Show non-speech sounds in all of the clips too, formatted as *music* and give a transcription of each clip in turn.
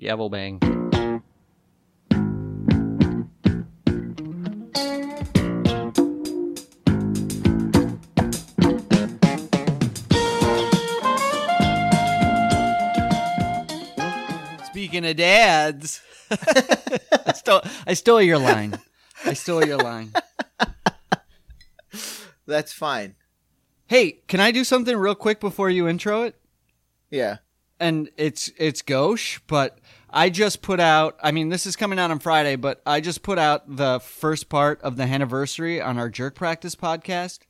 Gavel bang. Speaking of dads, *laughs* I stole I stole your line. I stole your line. That's fine. Hey, can I do something real quick before you intro it? Yeah. And it's it's gauche, but I just put out. I mean, this is coming out on Friday, but I just put out the first part of the anniversary on our Jerk Practice podcast,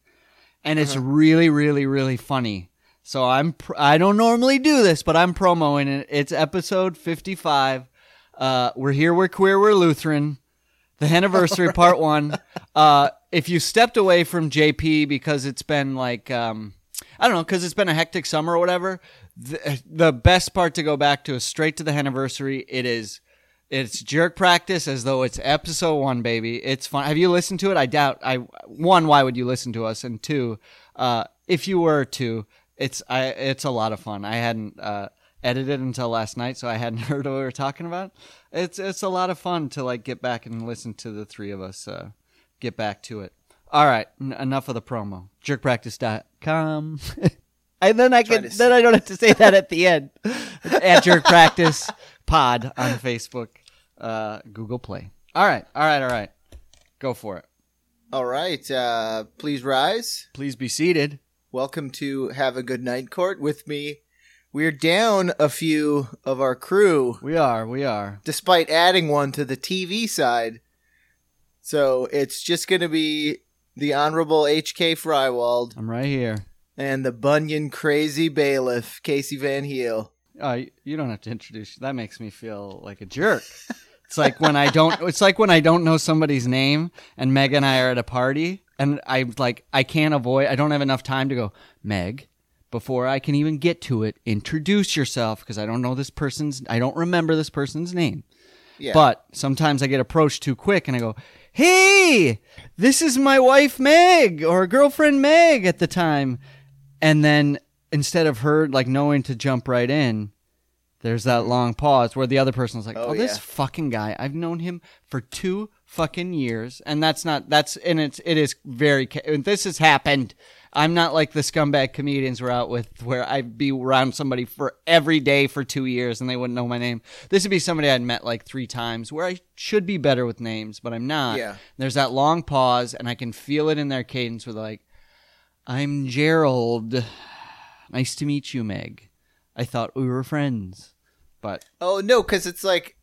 and it's really, really, really funny. So I'm pr- I don't normally do this, but I'm promoing it. It's episode 55. Uh, we're here. We're queer. We're Lutheran. The anniversary *laughs* part one. Uh, if you stepped away from JP because it's been like um, I don't know, because it's been a hectic summer or whatever. The, the best part to go back to is straight to the anniversary. It is, it's jerk practice as though it's episode one, baby. It's fun. Have you listened to it? I doubt. I one, why would you listen to us? And two, uh, if you were to, it's I, it's a lot of fun. I hadn't uh, edited until last night, so I hadn't *laughs* heard what we were talking about. It's it's a lot of fun to like get back and listen to the three of us uh, get back to it. All right, n- enough of the promo. Jerkpractice.com. *laughs* and then I can then I don't have to say that at the end. *laughs* at your Practice Pod on Facebook, uh, Google Play. All right, all right, all right. Go for it. All right. Uh, please rise. Please be seated. Welcome to Have a Good Night Court with me. We're down a few of our crew, We are, we are. despite adding one to the TV side. So it's just going to be the Honorable H.K. Frywald I'm right here. And the Bunyan Crazy Bailiff, Casey Van Heel. Oh, you- you don't have to introduce. That makes me feel like a jerk. It's like when I don't. *laughs* It's like when I don't know somebody's name, and Meg and I are at a party, and I'm like, I can't avoid. I don't have enough time to go, Meg, before I can even get to it. Introduce yourself, because I don't know this person's. I don't remember this person's name. Yeah. But sometimes I get approached too quick, and I go, Hey, this is my wife Meg or girlfriend Meg at the time, and then instead of her like knowing to jump right in, there's that long pause where the other person's like, Oh, "Oh, this yeah. fucking guy! I've known him for two fucking years," and that's not that's and it's it is very. ca- and This has happened. I'm not like the scumbag comedians we're out with, where I'd be around somebody for every day for two years and they wouldn't know my name. This would be somebody I'd met like three times, where I should be better with names, but I'm not. Yeah. There's that long pause, and I can feel it in their cadence. With like, "I'm Gerald. Nice to meet you, Meg. I thought we were friends, but Oh no, because it's like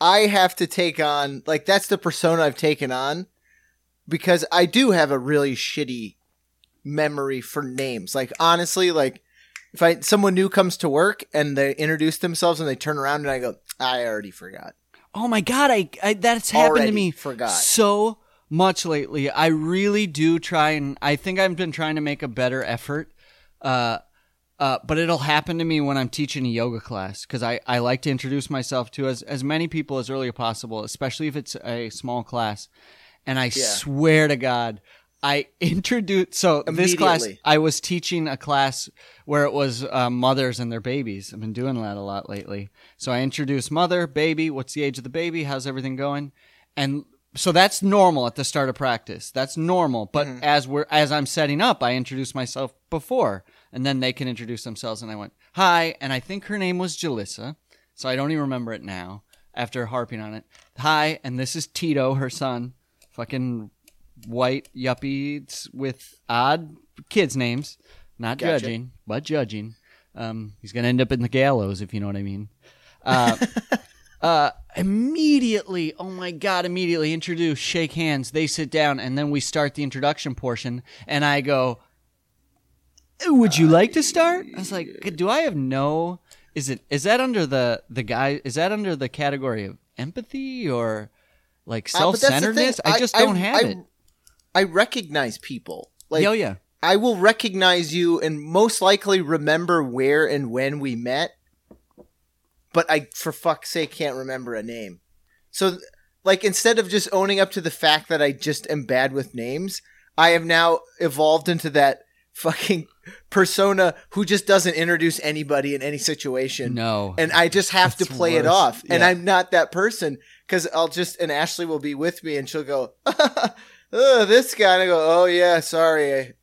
I have to take on like that's the persona I've taken on because I do have a really shitty memory for names. Like honestly, like if I someone new comes to work and they introduce themselves and they turn around and I go, I already forgot. oh my god, I, I that's happened Already to me forgot. so much lately. I really do try and I think I've been trying to make a better effort. Uh, uh, but it'll happen to me when I'm teaching a yoga class because I, I like to introduce myself to as, as many people as early as possible, especially if it's a small class. And I swear to God, I *laughs* introduced so this class I was teaching a class where it was uh, mothers and their babies. I've been doing that a lot lately. So I introduced mother, baby. What's the age of the baby? How's everything going? And so that's normal at the start of practice. That's normal. But as we're as I'm setting up, I introduce myself before, and then they can introduce themselves. And I went hi, and I think her name was Jalissa. So I don't even remember it now. After harping on it, hi, and this is Tito, her son. Fucking white yuppies with odd kids' names. Not Gotcha. judging, but judging. Um, he's gonna end up in the gallows if you know what I mean. Uh, *laughs* uh, immediately, oh my god, immediately introduce, shake hands, they sit down, and then we start the introduction portion, and I go, "Would you like to start?" I was like, "Do I have no? Is it is that under the the guy? Is that under the category of empathy or like Uh, but that's the self centeredness? thing. I just don't have I, it. I recognize people. Like oh yeah, I will recognize you and most likely remember where and when we met, but I, for fuck's sake, can't remember a name. So, like, instead of just owning up to the fact that I just am bad with names, I have now evolved into that fucking *laughs* persona who just doesn't introduce anybody in any situation. No. And I just have to play it worse. off. And I'm not that person because I'll just, and Ashley will be with me and she'll go, *laughs* oh, this guy. And I go, oh, yeah, sorry.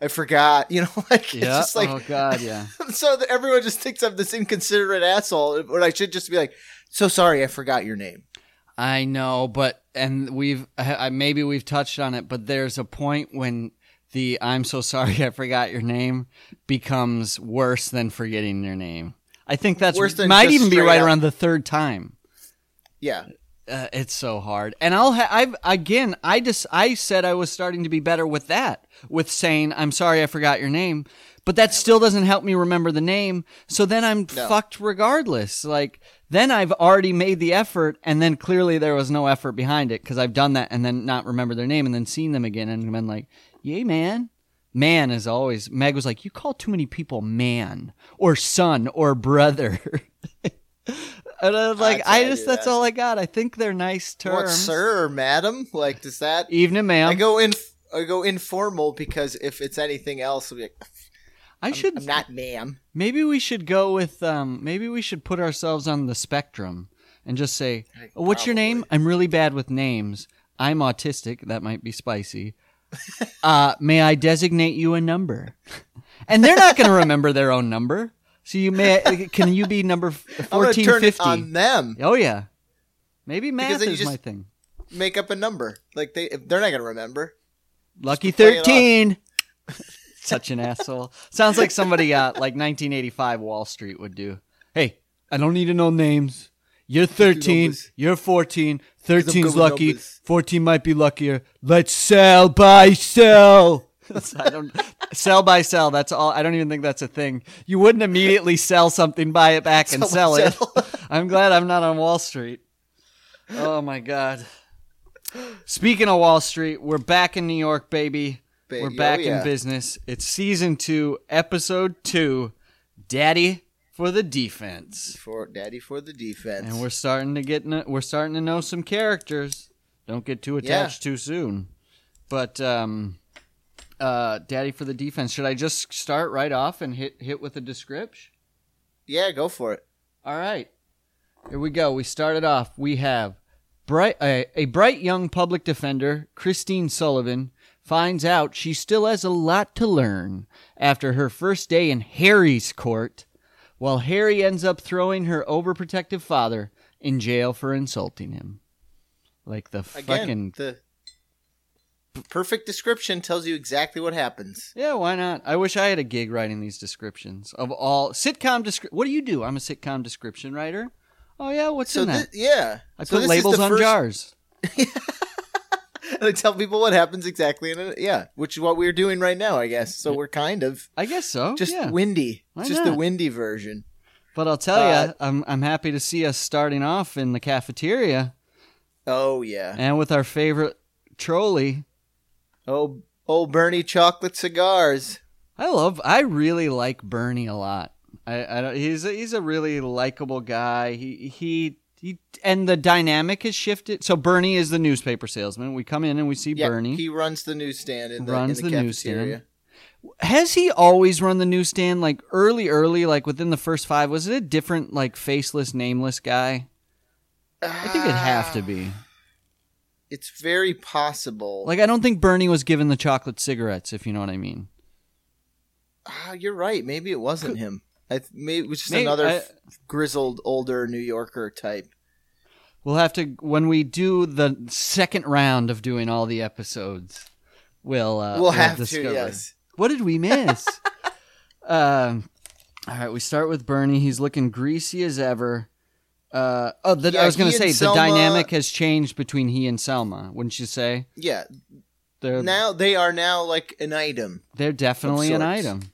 I, forgot. You know, *laughs* like, it's yeah. just like, oh God, yeah. *laughs* so that everyone just thinks I'm this inconsiderate asshole when I should just be like, so sorry, I forgot your name. I know, but and we've I, maybe we've touched on it, but there's a point when the "I'm so sorry *laughs* I forgot your name" becomes worse than forgetting your name. I think that's Worse than might even be right up- around the third time. Yeah. Uh, it's so hard, and I'll ha- I've again I just I said I was starting to be better with that with saying I'm sorry I forgot your name, but that still doesn't help me remember the name. So then I'm No. fucked regardless. Like then I've already made the effort, and then clearly there was no effort behind it because I've done that and then not remember their name and then seen them again and been like, yay man. Man is always Meg was like, you call too many people man or son or brother. *laughs* and I was like, I I just, that's that. all I got. I think they're nice terms. What, sir or madam? Like, does that? Evening, ma'am. I go in. I go informal because if it's anything else, I'll be like, I should I'm not ma'am. maybe we should go with um maybe we should put ourselves on the spectrum and just say, "Oh, "What's your name?" I'm really bad with names. I'm autistic. That might be spicy. uh, may I designate you a number? *laughs* And they're not going to remember their own number. So you may *laughs* can you be number *laughs* fourteen fifty? on them. Oh yeah, maybe math is my thing. Make up a number. Like they, they're not gonna remember. Lucky play it off. 13. *laughs* Such an asshole. Sounds like somebody uh like 1985 Wall Street would do. Hey, I don't need to know names. You're 13, you're 14, good 13's lucky, 14 might be luckier. Let's sell, buy, sell. *laughs* I don't sell by sell. That's all. I don't even think that's a thing. You wouldn't immediately sell something, buy it back, and Sell sell it. *laughs* I'm glad I'm not on Wall Street. Oh my god. Speaking of Wall Street, we're back in New York, baby. We're oh, back yeah. in business. It's season two, episode two, Daddy for the defense. For daddy for the defense. And we're starting to get we're starting to know some characters. Don't get too attached too soon. But um uh Daddy for the defense. Should I just start right off and hit hit with a description? yeah, go for it. All right. Here we go. We started off. We have bright a, a bright young public defender, Christine Sullivan, finds out she still has a lot to learn after her first day in Harry's court, while Harry ends up throwing her overprotective father in jail for insulting him. Like the Again, fucking the perfect description tells you exactly what happens. Yeah, why not? I wish I had a gig writing these descriptions of all sitcom descri- What do you do? I'm a sitcom description writer. Oh yeah, what's So in that? thi- yeah, I So put labels on first- jars. *laughs* And I tell people what happens exactly. Yeah, which is what we're doing right now, I guess. So we're kind of I guess so. just yeah. windy. Why just the windy version. But I'll tell Uh, you, I'm I'm happy to see us starting off in the cafeteria Oh yeah. and with our favorite trolley. Oh, old Bernie chocolate cigars. I love. I really like Bernie a lot. I, I don't, he's a, he's a really likable guy. He he he, and the dynamic has shifted. So Bernie is the newspaper salesman. We come in and we see Yeah, Bernie. he runs the newsstand in the, Runs in the, the newsstand. Has he always run the newsstand like early, early, like within the first five? Was it a different, like faceless, nameless guy? I think it'd have to be. Ah, It's very possible. Like, I don't think Bernie was given the chocolate cigarettes, if you know what I mean. ah, you're right. Maybe it wasn't him. I th- maybe it was just Maybe- another I- grizzled older New Yorker type. We'll have to when we do the second round of doing all the episodes. We'll uh, we'll have discover. to. Yes. What did we miss? um, *laughs* all right, we start with Bernie. He's looking greasy as ever. Uh, oh, the, Yeah, I was going to say the Selma- dynamic has changed between he and Selma. Wouldn't you say? Yeah. They're Now they are now like an item. they're definitely an item.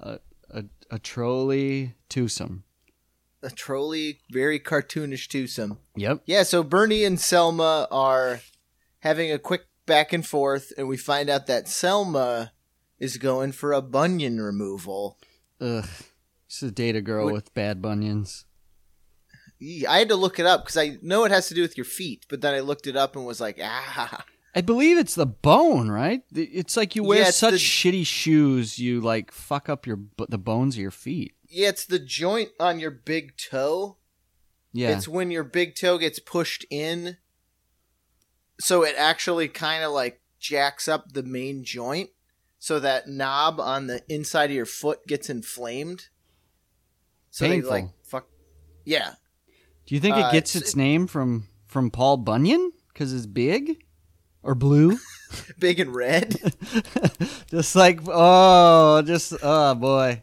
A a, a trolley twosome. A trolley, very cartoonish twosome. Yep. Yeah. So Bernie and Selma are having a quick back and forth, and we find out that Selma is going for a bunion removal. Ugh. She's a data girl Would- with bad bunions. I had to look it up because I know it has to do with your feet, but then I looked it up and was like, ah, I believe it's the bone, right? It's like you wear Yeah, such the- shitty shoes, you like fuck up your the bones of your feet. Yeah, it's the joint on your big toe. Yeah, It's when your big toe gets pushed in, so it actually kind of like jacks up the main joint, so that knob on the inside of your foot gets inflamed. So Painful. they like fuck. Yeah, Do you think it uh, gets it's- its name from from Paul Bunyan because it's big or blue? *laughs* big and red. *laughs* just like oh, just oh boy,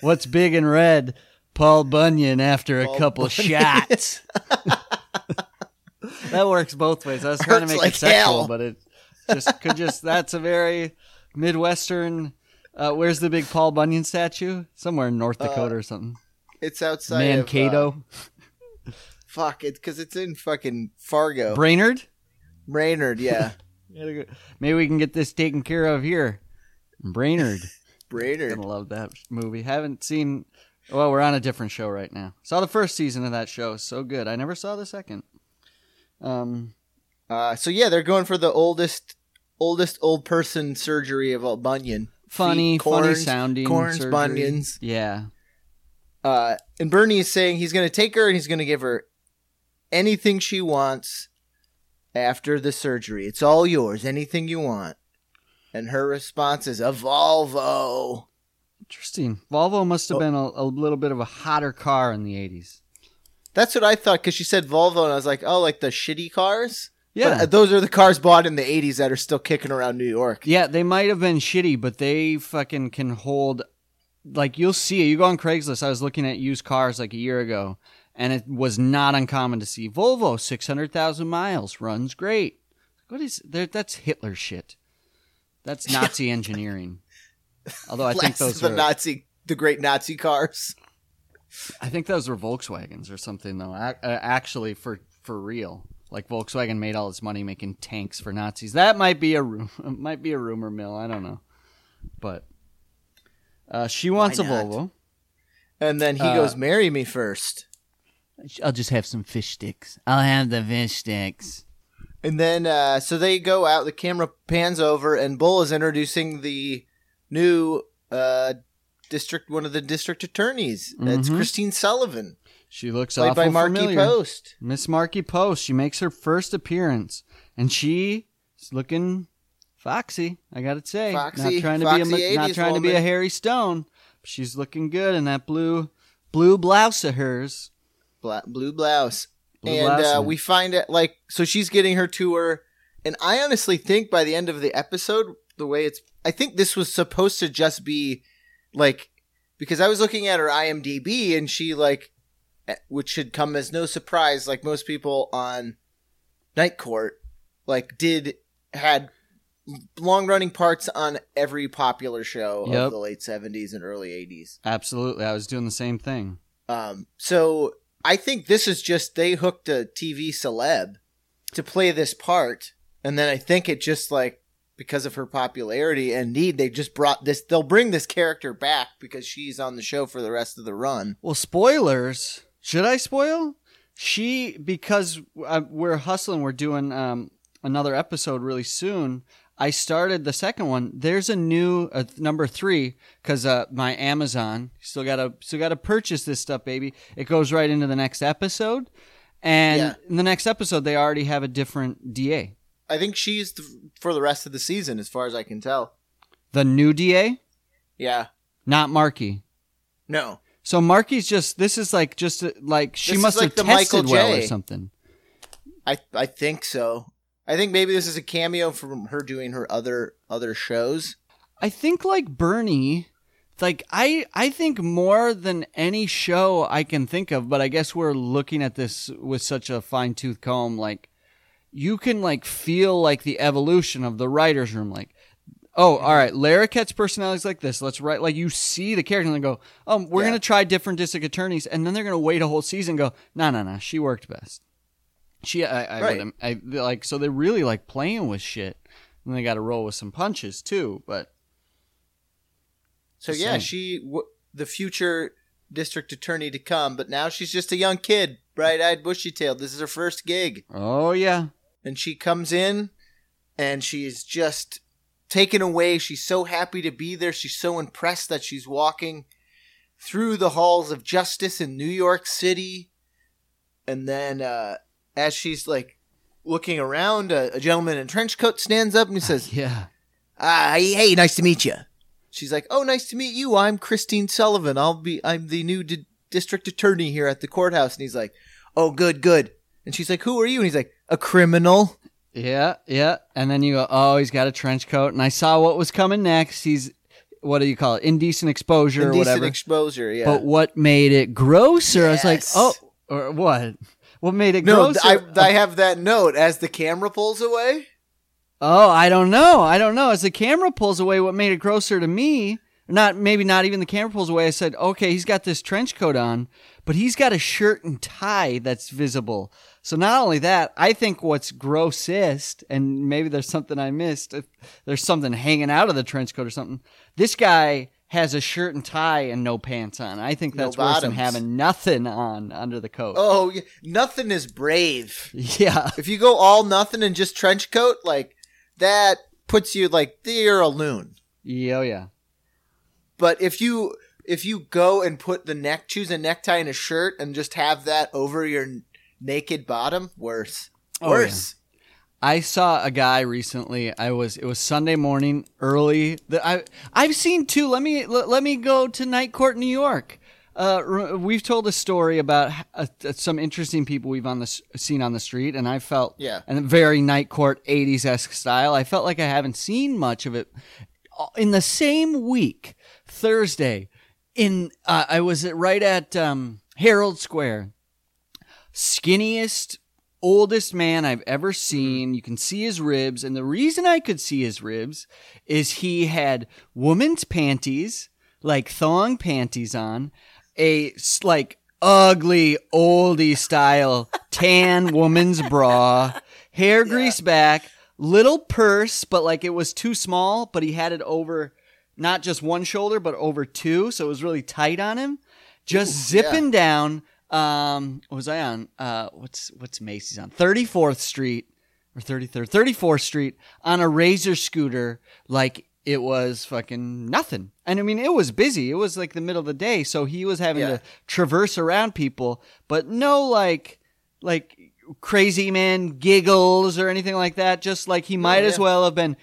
what's big and red? Paul Bunyan after a couple Bunyan. shots. *laughs* that works both ways. I was trying to make like it sexual, hell. but it just could just that's a very midwestern. Uh, where's the big Paul Bunyan statue? Somewhere in North Uh, Dakota or something. It's outside of uh, Mankato, fuck it, because it's in fucking Fargo, Brainerd. Brainerd. Yeah, *laughs* Maybe we can get this taken care of here. Brainerd. *laughs* Brainerd. Gonna love that movie. Haven't seen. Well, we're on a different show right now. Saw the first season of that show. So good. I never saw the second. Um. Uh, so yeah, they're going for the oldest, oldest old person surgery of all Bunyan. Funny, Feet, funny sounding. corns, surgery. bunions. Yeah. Uh, and Bernie is saying he's going to take her and he's going to give her anything she wants after the surgery. It's all yours, anything you want. And her response is a Volvo. Interesting. Volvo must have been a, a little bit of a hotter car in the '80s. That's what I thought because she said Volvo, and I was like, oh, like the shitty cars. Yeah. But, uh, those are the cars bought in the '80s that are still kicking around New York. Yeah, they might have been shitty, but they fucking can hold. Like you'll see it. You go on Craigslist. I was looking at used cars like a year ago, and it was not uncommon to see Volvo six hundred thousand miles runs great. What is there? That's Hitler shit. That's *laughs* Nazi engineering. Although I think those the are, Nazi, the great Nazi cars. I think those were Volkswagens or something though. Uh, Actually, for for real, like Volkswagen made all its money making tanks for Nazis. That might be a *laughs* might be a rumor mill. I don't know, but uh, she wants a? Volvo. And then he Uh, goes, "Marry me first. I'll just have some fish sticks. I'll have the fish sticks. And then, uh, so they go out. The camera pans over, and Bull is introducing the new uh, district, one of the district attorneys. It's Mhm. Christine Sullivan, She looks played awful by Markie familiar. Post. Miss Markie Post. She makes her first appearance, and she's looking foxy. I gotta say, Foxy- not trying to foxy be a not 80s trying to be a woman. Harry Stone. She's looking good in that blue blue blouse of hers. Bla- blue blouse. Blue and blouse uh, we find it like so she's getting her tour and i honestly think by the end of the episode the way it's i think this was supposed to just be like because i was looking at her imdb and she like eh, which should come as no surprise like most people on night court like did had long running parts on every popular show Yep. of the late 70s and early 80s Absolutely, I was doing the same thing. um, so I think this is just they hooked a TV celeb to play this part, and then I think it just like because of her popularity and need, they just brought this. They'll bring this character back because she's on the show for the rest of the run. Well, spoilers. Should I spoil? She because uh, we're hustling. We're doing um, another episode really soon. I started the second one. There's a new uh, number three because uh, my Amazon still gotta still gotta purchase this stuff, baby. It goes right into the next episode, and Yeah. in the next episode they already have a different DA. I think she's th- for the rest of the season, as far as I can tell. The new DA, Yeah, not Markie. no, So Markie's just this is like just uh, like she This must like have tested well or something. I I think so. I think maybe this is a cameo from her doing her other other shows. I think like Bernie, like I I think more than any show I can think of, but I guess we're looking at this with such a fine tooth comb. Like you can like feel like the evolution of the writers' room. Like, oh, mm-hmm. all right, Larroquette's personality is like this. Let's write like you see the character and they go, oh, we're Yeah. gonna try different district attorneys, and then they're gonna wait a whole season. and Go, no, no, no, she worked best. She, I, I, Right. I like so they're really like playing with shit, and they got to roll with some punches too. But So yeah, saying. she w- the future district attorney to come, but now she's just a young kid, bright-eyed, bushy-tailed. This is her first gig, oh yeah, and she comes in, and she's just taken away. She's so happy to be there. She's so impressed that she's walking through the halls of justice in New York City. And then, uh, as she's like looking around, a, a gentleman in a trench coat stands up and he says, Yeah. Ah, hey, nice to meet you. She's like, "Oh, nice to meet you. I'm Christine Sullivan. I'll be I'm the new di- district attorney here at the courthouse." And he's like, "Oh, good, good." And she's like, "Who are you?" And he's like, "A criminal." Yeah, yeah. And then you go, oh, he's got a trench coat. And I saw what was coming next. He's, what do you call it? Indecent exposure or Indecent whatever. exposure, yeah. But what made it grosser? I was like, oh, or what? What made it no, grosser? I, I uh, have that note as the camera pulls away. oh, I don't know. I don't know. As the camera pulls away, what made it grosser to me? Not maybe not even the camera pulls away. I said, okay, he's got this trench coat on, but he's got a shirt and tie that's visible. So not only that, I think what's grossest, and maybe there's something I missed. If there's something hanging out of the trench coat or something. This guy has a shirt and tie and no pants on. I think No that's worse than having nothing on under the coat. Oh, nothing is brave. Yeah. If you go all nothing and just trench coat, like that puts you like you're a loon. Yeah, oh yeah. But if you if you go and put the neck, choose a necktie and a shirt, and just have that over your naked bottom, worse, Oh, worse. I saw a guy recently. I was it was Sunday morning early. The, I I've seen two. Let me let, let me go to Night Court, New York. Uh, we've told a story about uh, some interesting people we've on the s- seen on the street, and I felt Yeah. and very Night Court '80s esque style. I felt like I haven't seen much of it. Uh, In the same week, Thursday, in uh, I was at- right at um, Herald Square skinniest, oldest man I've ever mm-hmm. seen. You can see his ribs. And the reason I could see his ribs is he had woman's panties, like thong panties on, a like ugly oldie style *laughs* tan woman's bra, hair grease back, little purse, but like it was too small, but he had it over not just one shoulder, but over two. So it was really tight on him. Just Ooh, yeah. zipping down. Um, what was I on? Uh, what's what's Macy's on? Thirty fourth Street or thirty third, thirty fourth Street on a razor scooter, like it was fucking nothing. And I mean, it was busy. It was like the middle of the day, so he was having Yeah. to traverse around people, but no like like crazy man giggles or anything like that. Just like he might as yeah. well have been.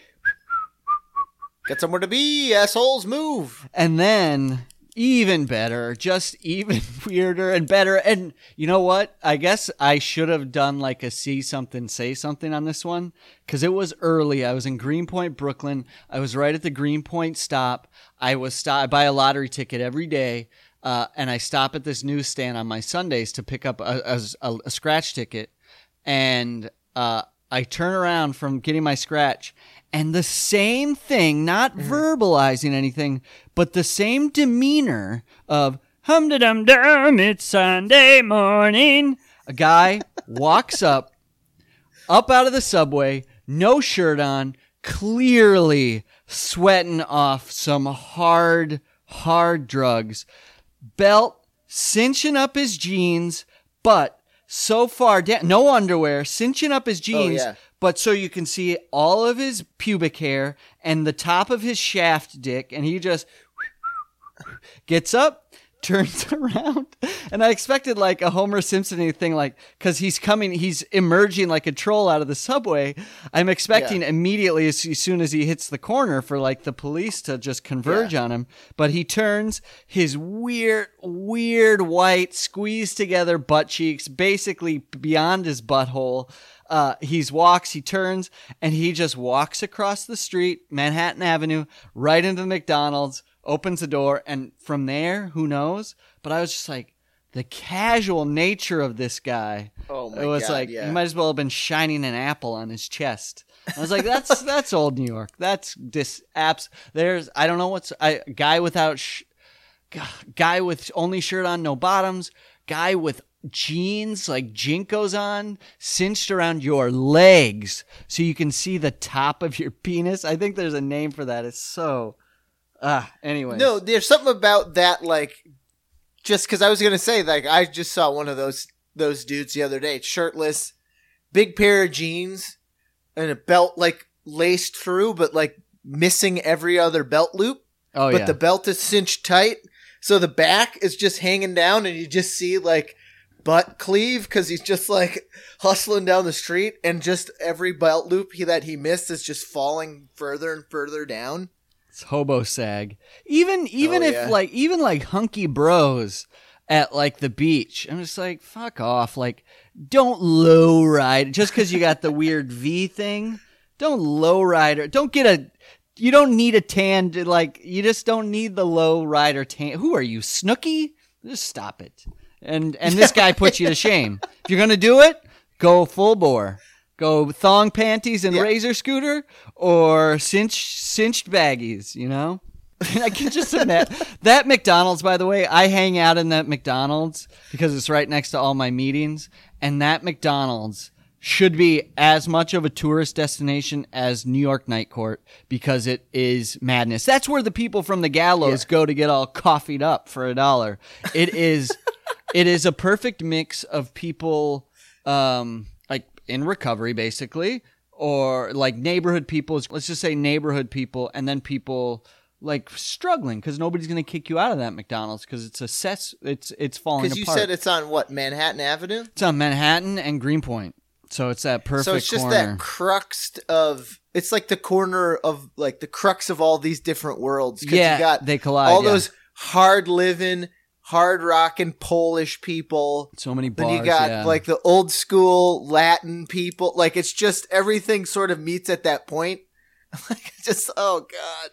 Got somewhere to be, assholes. Move. And then even better, just even *laughs* weirder and better. And you know what? I guess I should have done like a see something, say something on this one because it was early. I was in Greenpoint, Brooklyn. I was right at the Greenpoint stop. I was stop. I buy a lottery ticket every day. Uh, and I stop at this newsstand on my Sundays to pick up a, a, a- scratch ticket. And uh, I turn around from getting my scratch, and the same thing, not mm. verbalizing anything, but the same demeanor of hum da dum dum, it's Sunday morning. A guy *laughs* walks up, up out of the subway, no shirt on, clearly sweating off some hard, hard drugs, belt cinching up his jeans, but so far down, no underwear, cinching up his oh, jeans, yeah. But so you can see all of his pubic hair and the top of his shaft dick, and he just gets up, *laughs* turns *laughs* around, and I expected like a Homer Simpson thing, like because he's coming, he's emerging like a troll out of the subway. I'm expecting immediately as, as soon as he hits the corner for like the police to just converge on him, but he turns his weird, weird white squeezed together butt cheeks, basically beyond his butthole. Uh, he's walks, he turns, and he just walks across the street, Manhattan Avenue, right into the McDonald's, opens the door, and from there, who knows? But I was just like, the casual nature of this guy. Oh my god. it was God, like yeah. he might as well have been shining an apple on his chest. I was like, that's *laughs* that's old New York. That's this apps. There's I don't know what's I guy without sh- guy with only shirt on, no bottoms. Guy with jeans like JNCOs on, cinched around your legs so you can see the top of your *laughs* penis. I think there's a name for that. It's so. Ah, anyway. No, there's something about that, like, just because I was gonna say, like, I just saw one of those those dudes the other day, shirtless, big pair of jeans, and a belt like laced through, but like missing every other belt loop. Oh yeah. but yeah. the belt is cinched tight, so the back is just hanging down, and you just see like butt cleave because he's just like hustling down the street, and just every belt loop he that he missed is just falling further and further down. It's hobo sag. Even even Oh, if yeah. like even like hunky bros at like the beach, I'm just like fuck off. Like don't low ride just because you got the weird V thing. Don't low rider. Don't get a. You don't need a tan. To, like you just don't need the low rider tan. Who are you, Snooki? Just stop it. And and *laughs* this guy puts you to shame. If you're gonna do it, go full bore. Go thong panties and Yeah. razor scooter, or cinch cinched baggies. You know. *laughs* I can just imagine that McDonald's. By the way, I hang out in that McDonald's because it's right next to all my meetings, and that McDonald's should be as much of a tourist destination as New York Night Court because it is madness. That's where the people from the gallows Yeah. go to get all coffeeed up for a dollar. It is, it is a perfect mix of people, um, like in recovery, basically, or like neighborhood people. Let's just say neighborhood people, and then people like struggling because nobody's going to kick you out of that McDonald's because it's a cess. It's it's falling Because you apart. said it's on what Manhattan Avenue, it's on Manhattan and Greenpoint, so it's that perfect so it's just corner. that crux of. It's like the corner of like the crux of all these different worlds. yeah, you got they collide. all yeah. those hard living, hard rock and Polish people. so many bars. Then you got yeah. like the old school Latin people. Like it's just everything sort of meets at that point. *laughs* like just oh god,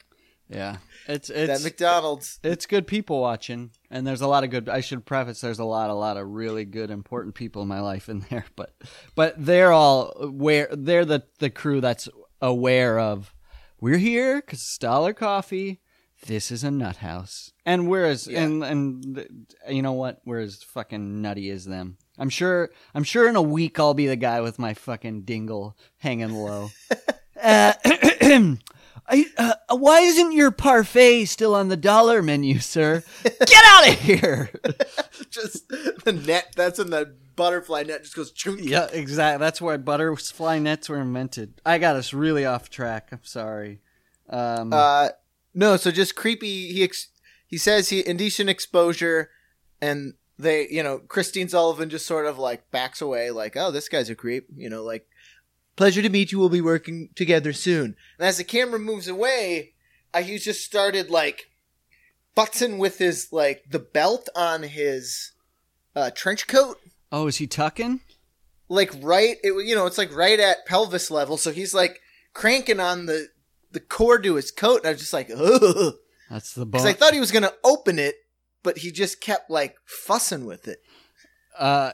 yeah, it's that it's McDonald's. it's good people watching, and there's a lot of good. I should preface: there's a lot, a lot of really good, important people in my life in *laughs* there, but but they're all where they're the the crew that's aware of. We're here because it's dollar coffee. This is a nut house, and we're as Yeah. and and you know what? We're as fucking nutty as them. I'm sure. I'm sure in a week I'll be the guy with my fucking dingle hanging low. *laughs* uh, *clears throat* I, uh, why isn't your parfait still on the dollar menu, sir? *laughs* Get out of here! *laughs* just the net. That's when the butterfly net just goes. chunk. yeah, exactly. That's why butterfly nets were invented. I got us really off track. I'm sorry. Um, Uh, no, so just creepy. He ex- he says he indecent exposure, and they, you know, Christine Sullivan just sort of like backs away, like, oh, this guy's a creep, you know, like, pleasure to meet you. We'll be working together soon. And as the camera moves away, uh, he just started like butzing with his like the belt on his uh, trench coat. oh, is he tucking? like right it you know it's like right at pelvis level so he's like cranking on the the cord to his coat and i was just like ugh That's the because i thought he was gonna open it but he just kept like fussing with it uh,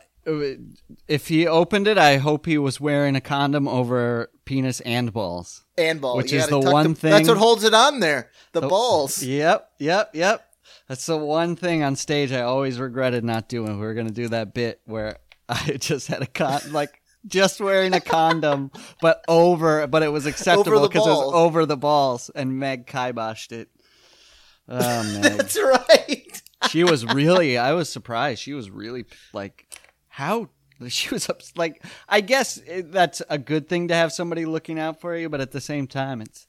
if he opened it, I hope he was wearing a condom over penis and balls. and balls, Which You is the one that's what holds it on there the The- balls Yep, yep, yep. That's the one thing on stage I always regretted not doing. We were gonna do that bit where *laughs* I just had a con like just wearing a condom, but over, but it was acceptable because it was over the balls, and Meg kiboshed it. Oh, Meg, that's right she was really. I was surprised. She was really like, how she was ups- like. I guess it, that's a good thing to have somebody looking out for you, but at the same time, it's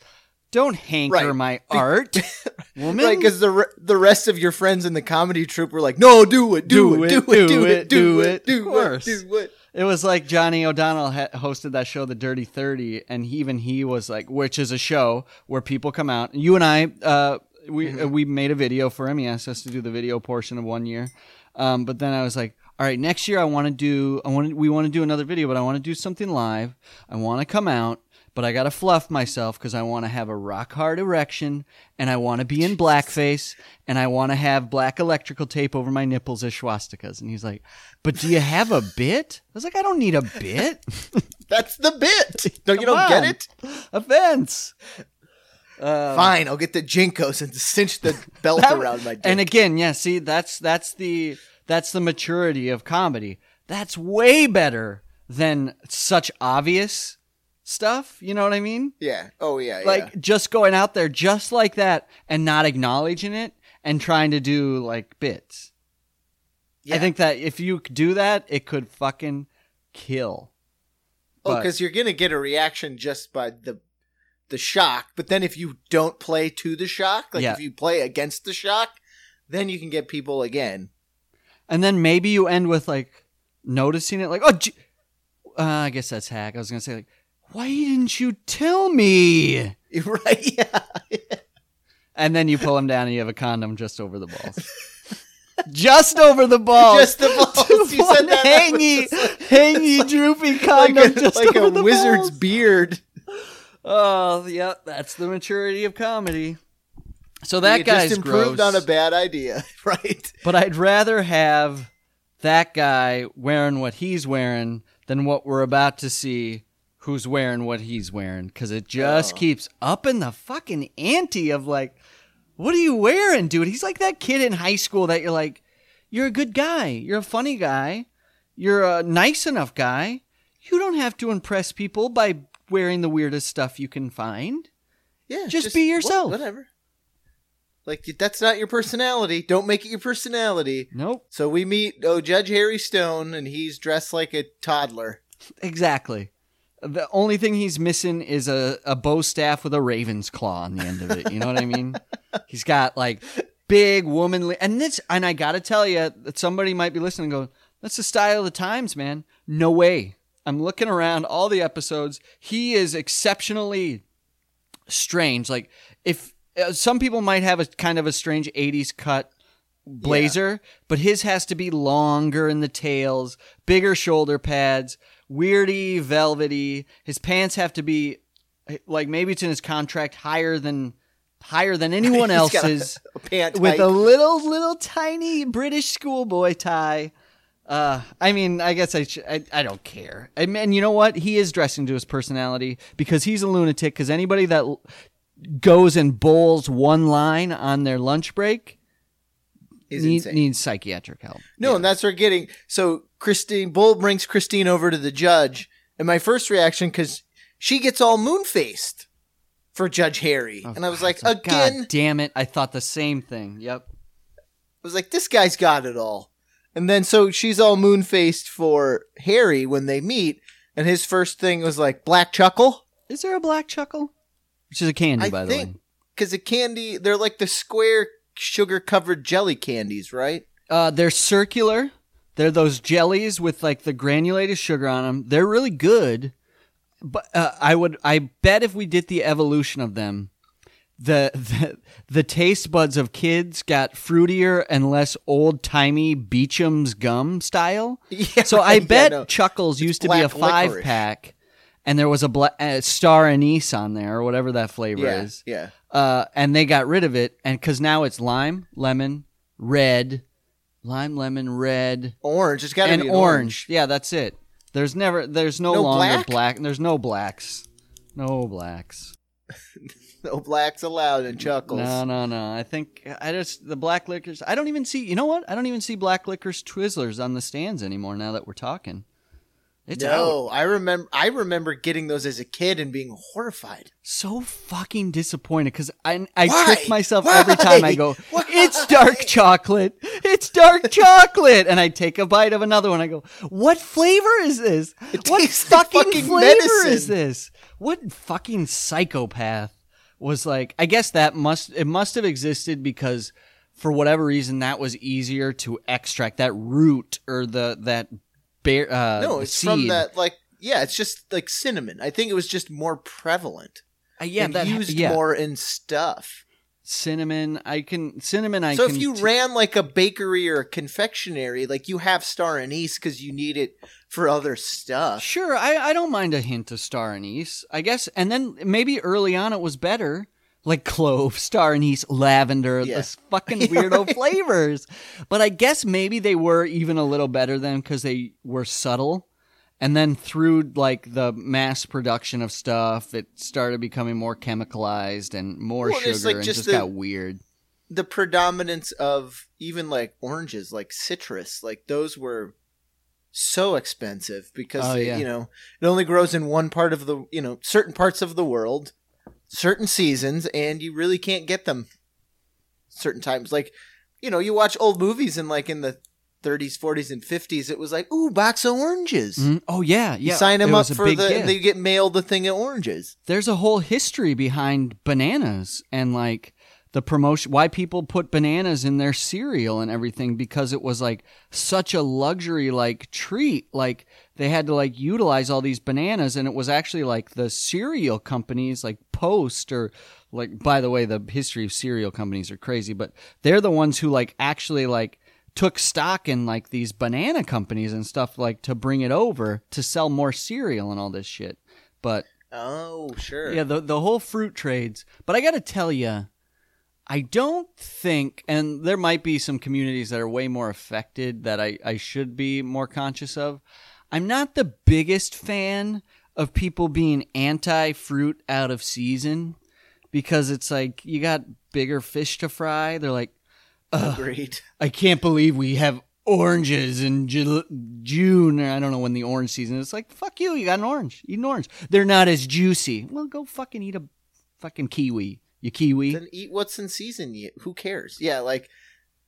don't hanker Right. my art, *laughs* woman. right because the re- the rest of your friends in the comedy troupe were like no do it do, it, do it do it do it do Of it course. do it It was like Johnny O'Donnell ha- hosted that show, The Dirty Thirty, and he, even he was like, which is a show where people come out. You and I, uh, we uh, we made a video for him. He asked us to do the video portion of one year, um, but then I was like, all right, next year I want to do, I want we want to do another video, but I want to do something live. I want to come out. But I gotta fluff myself because I want to have a rock hard erection, and I want to be in blackface, and I want to have black electrical tape over my nipples as swastikas. And he's like, "But do you have a bit?" I was like, "I don't need a bit." *laughs* that's the bit *laughs* don't you don't get it Offense. Uh, fine i'll get the JNCOs and cinch the belt that- around my *laughs* dick And again, yeah, see, that's that's the that's the maturity of comedy. That's way better than such obvious stuff. You know what I mean? yeah oh yeah Like yeah. just going out there just like that and not acknowledging it and trying to do like bits. Yeah. I think that if you do that, it could fucking kill. Oh, because you're gonna get a reaction just by the the shock. But then if you don't play to the shock, like Yeah. if you play against the shock, then you can get people again. And then maybe you end with like noticing it, like, oh. Uh, I guess that's hack. I was gonna say like, why didn't you tell me? *laughs* right? Yeah. And then you pull him down and you have a condom just over the balls. just over the balls. Just the balls. You said that. hangy, hangy, droopy like condom a, just like over a the wizard's balls. beard. Oh, yep, that's the maturity of comedy. So that you guy's just improved gross. on a bad idea, *laughs* right? But I'd rather have that guy wearing what he's wearing than what we're about to see who's wearing what he's wearing because it just Oh. keeps upping the fucking ante of like, what are you wearing, dude? He's like that kid in high school that you're like, you're a good guy, you're a funny guy, you're a nice enough guy. You don't have to impress people by wearing the weirdest stuff you can find. Yeah, Just be wha- yourself. whatever. Like that's not your personality. Don't make it your personality. Nope. So we meet oh Judge Harry Stone, and he's dressed like a toddler. Exactly. The only thing he's missing is a, a bow staff with a raven's claw on the end of it. You know what I mean? *laughs* He's got like big womanly, and this, and I gotta tell you that somebody might be listening. and Go, that's the style of the times, man. No way. I'm looking around all the episodes. He is exceptionally strange. Like if uh, some people might have a kind of a strange '80s cut blazer, but his has to be longer in the tails, bigger shoulder pads, weirdy, velvety. His pants have to be like maybe it's in his contract higher than higher than *laughs* anyone He's got a- else's *laughs* A with a little little tiny British schoolboy tie. Uh, I mean, I guess I, sh- I I don't care. And, you know what? He is dressing to his personality because he's a lunatic. Because anybody that l- goes and bowls one line on their lunch break is need, insane. needs psychiatric help. No, and that's what we're getting. So Christine Bull brings Christine over to the judge, and my first reaction because she gets all moon faced for Judge Harry, and I was like, again, God damn it! I thought the same thing. Yep. I was like, this guy's got it all. And then so she's all moon faced for Harry when they meet, and his first thing was like black chuckle Is there a black chuckle? Which is a candy, I by the way. because a candy they're like the square sugar covered jelly candies, right? Uh, they're circular. They're those jellies with like the granulated sugar on them. They're really good. But uh, I would, I bet if we did the evolution of them, the, the the taste buds of kids got fruitier and less old timey Beeman's gum style. *laughs* Yeah, So I yeah, bet no. Chuckles used to be a five licorice. pack, and there was a bla- uh, star anise on there or whatever that flavor yeah, is yeah. uh, and they got rid of it, and because now it's lime, lemon, red, lime, lemon, red, Orange. It's got to and be orange. an orange. Yeah, that's it. There's never, there's no, No longer black? black. There's no blacks, no blacks. *laughs* No blacks allowed in chuckles. No, no, no. I think I just the black liquors. I don't even see. You know what? I don't even see black licorice Twizzlers on the stands anymore. Now that we're talking, it's out. no, I remember. I remember getting those as a kid and being horrified. so fucking disappointed because I I Why? trick myself every time I go. *laughs* Why? It's dark chocolate. It's dark *laughs* chocolate, and I take a bite of another one. I go, what flavor is this? It what fucking, fucking flavor medicine." is this? What fucking psychopath was like? I guess that must it must have existed because for whatever reason that was easier to extract that root or the that bear. Uh, no, it's seed. from that. Like, yeah, it's just like cinnamon. I think it was just more prevalent. Uh, yeah, and that used yeah. more in stuff. cinnamon. I can cinnamon. I so if you t- ran like a bakery or a confectionery, like you have star anise because you need it for other stuff. Sure, I, I don't mind a hint of star anise. I guess, and then maybe early on it was better, like clove, star anise, lavender, Yeah. this fucking *laughs* weirdo right. flavors. But I guess maybe they were even a little better then because they were subtle. And then through like the mass production of stuff, it started becoming more chemicalized and more Well, sugar, like and just just the- got weird. The predominance of even like oranges, like citrus, like those were so expensive because Oh, yeah. you know it only grows in one part of the you know certain parts of the world, certain seasons, and you really can't get them certain times. Like you know, you watch old movies and like in the 30s, 40s, and 50s, it was like, ooh, box of oranges. Mm, Oh yeah, You yeah. sign them it up for the, gift. they get mailed the thing of oranges. There's a whole history behind bananas and like the promotion why people put bananas in their cereal and everything because it was like such a luxury like treat like they had to like utilize all these bananas and it was actually like the cereal companies like post or like by the way the history of cereal companies are crazy but they're the ones who like actually like took stock in like these banana companies and stuff like to bring it over to sell more cereal and all this shit but Oh, sure. yeah, the the whole fruit trades. But I got to tell you, I don't think, and there might be some communities that are way more affected that I, I should be more conscious of. I'm not the biggest fan of people being anti fruit out of season because it's like you got bigger fish to fry. They're like, Agreed. I can't believe we have oranges in Ju- June. Or I don't know when the orange season is. It's like, fuck you. You got an orange. Eat an orange. They're not as juicy. Well, go fucking eat a fucking kiwi. You kiwi. Then eat what's in season. You, who cares? Yeah, like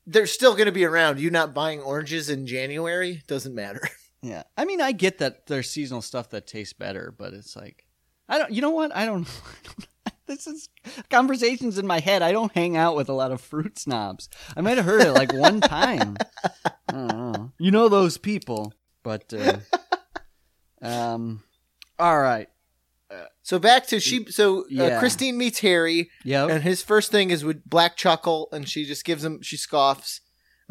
they're still going to be around. You not buying oranges in January doesn't matter. *laughs* Yeah. I mean, I get that there's seasonal stuff that tastes better, but it's like, I don't, you know what? I don't, *laughs* this is conversations in my head. I don't hang out with a lot of fruit snobs. I might have heard it like one time. *laughs* I don't know. You know those people, but, uh, *laughs* um, all right. So back to she. So uh, Yeah. Christine meets Harry, Yeah. and his first thing is with black chuckle, and she just gives him. She scoffs,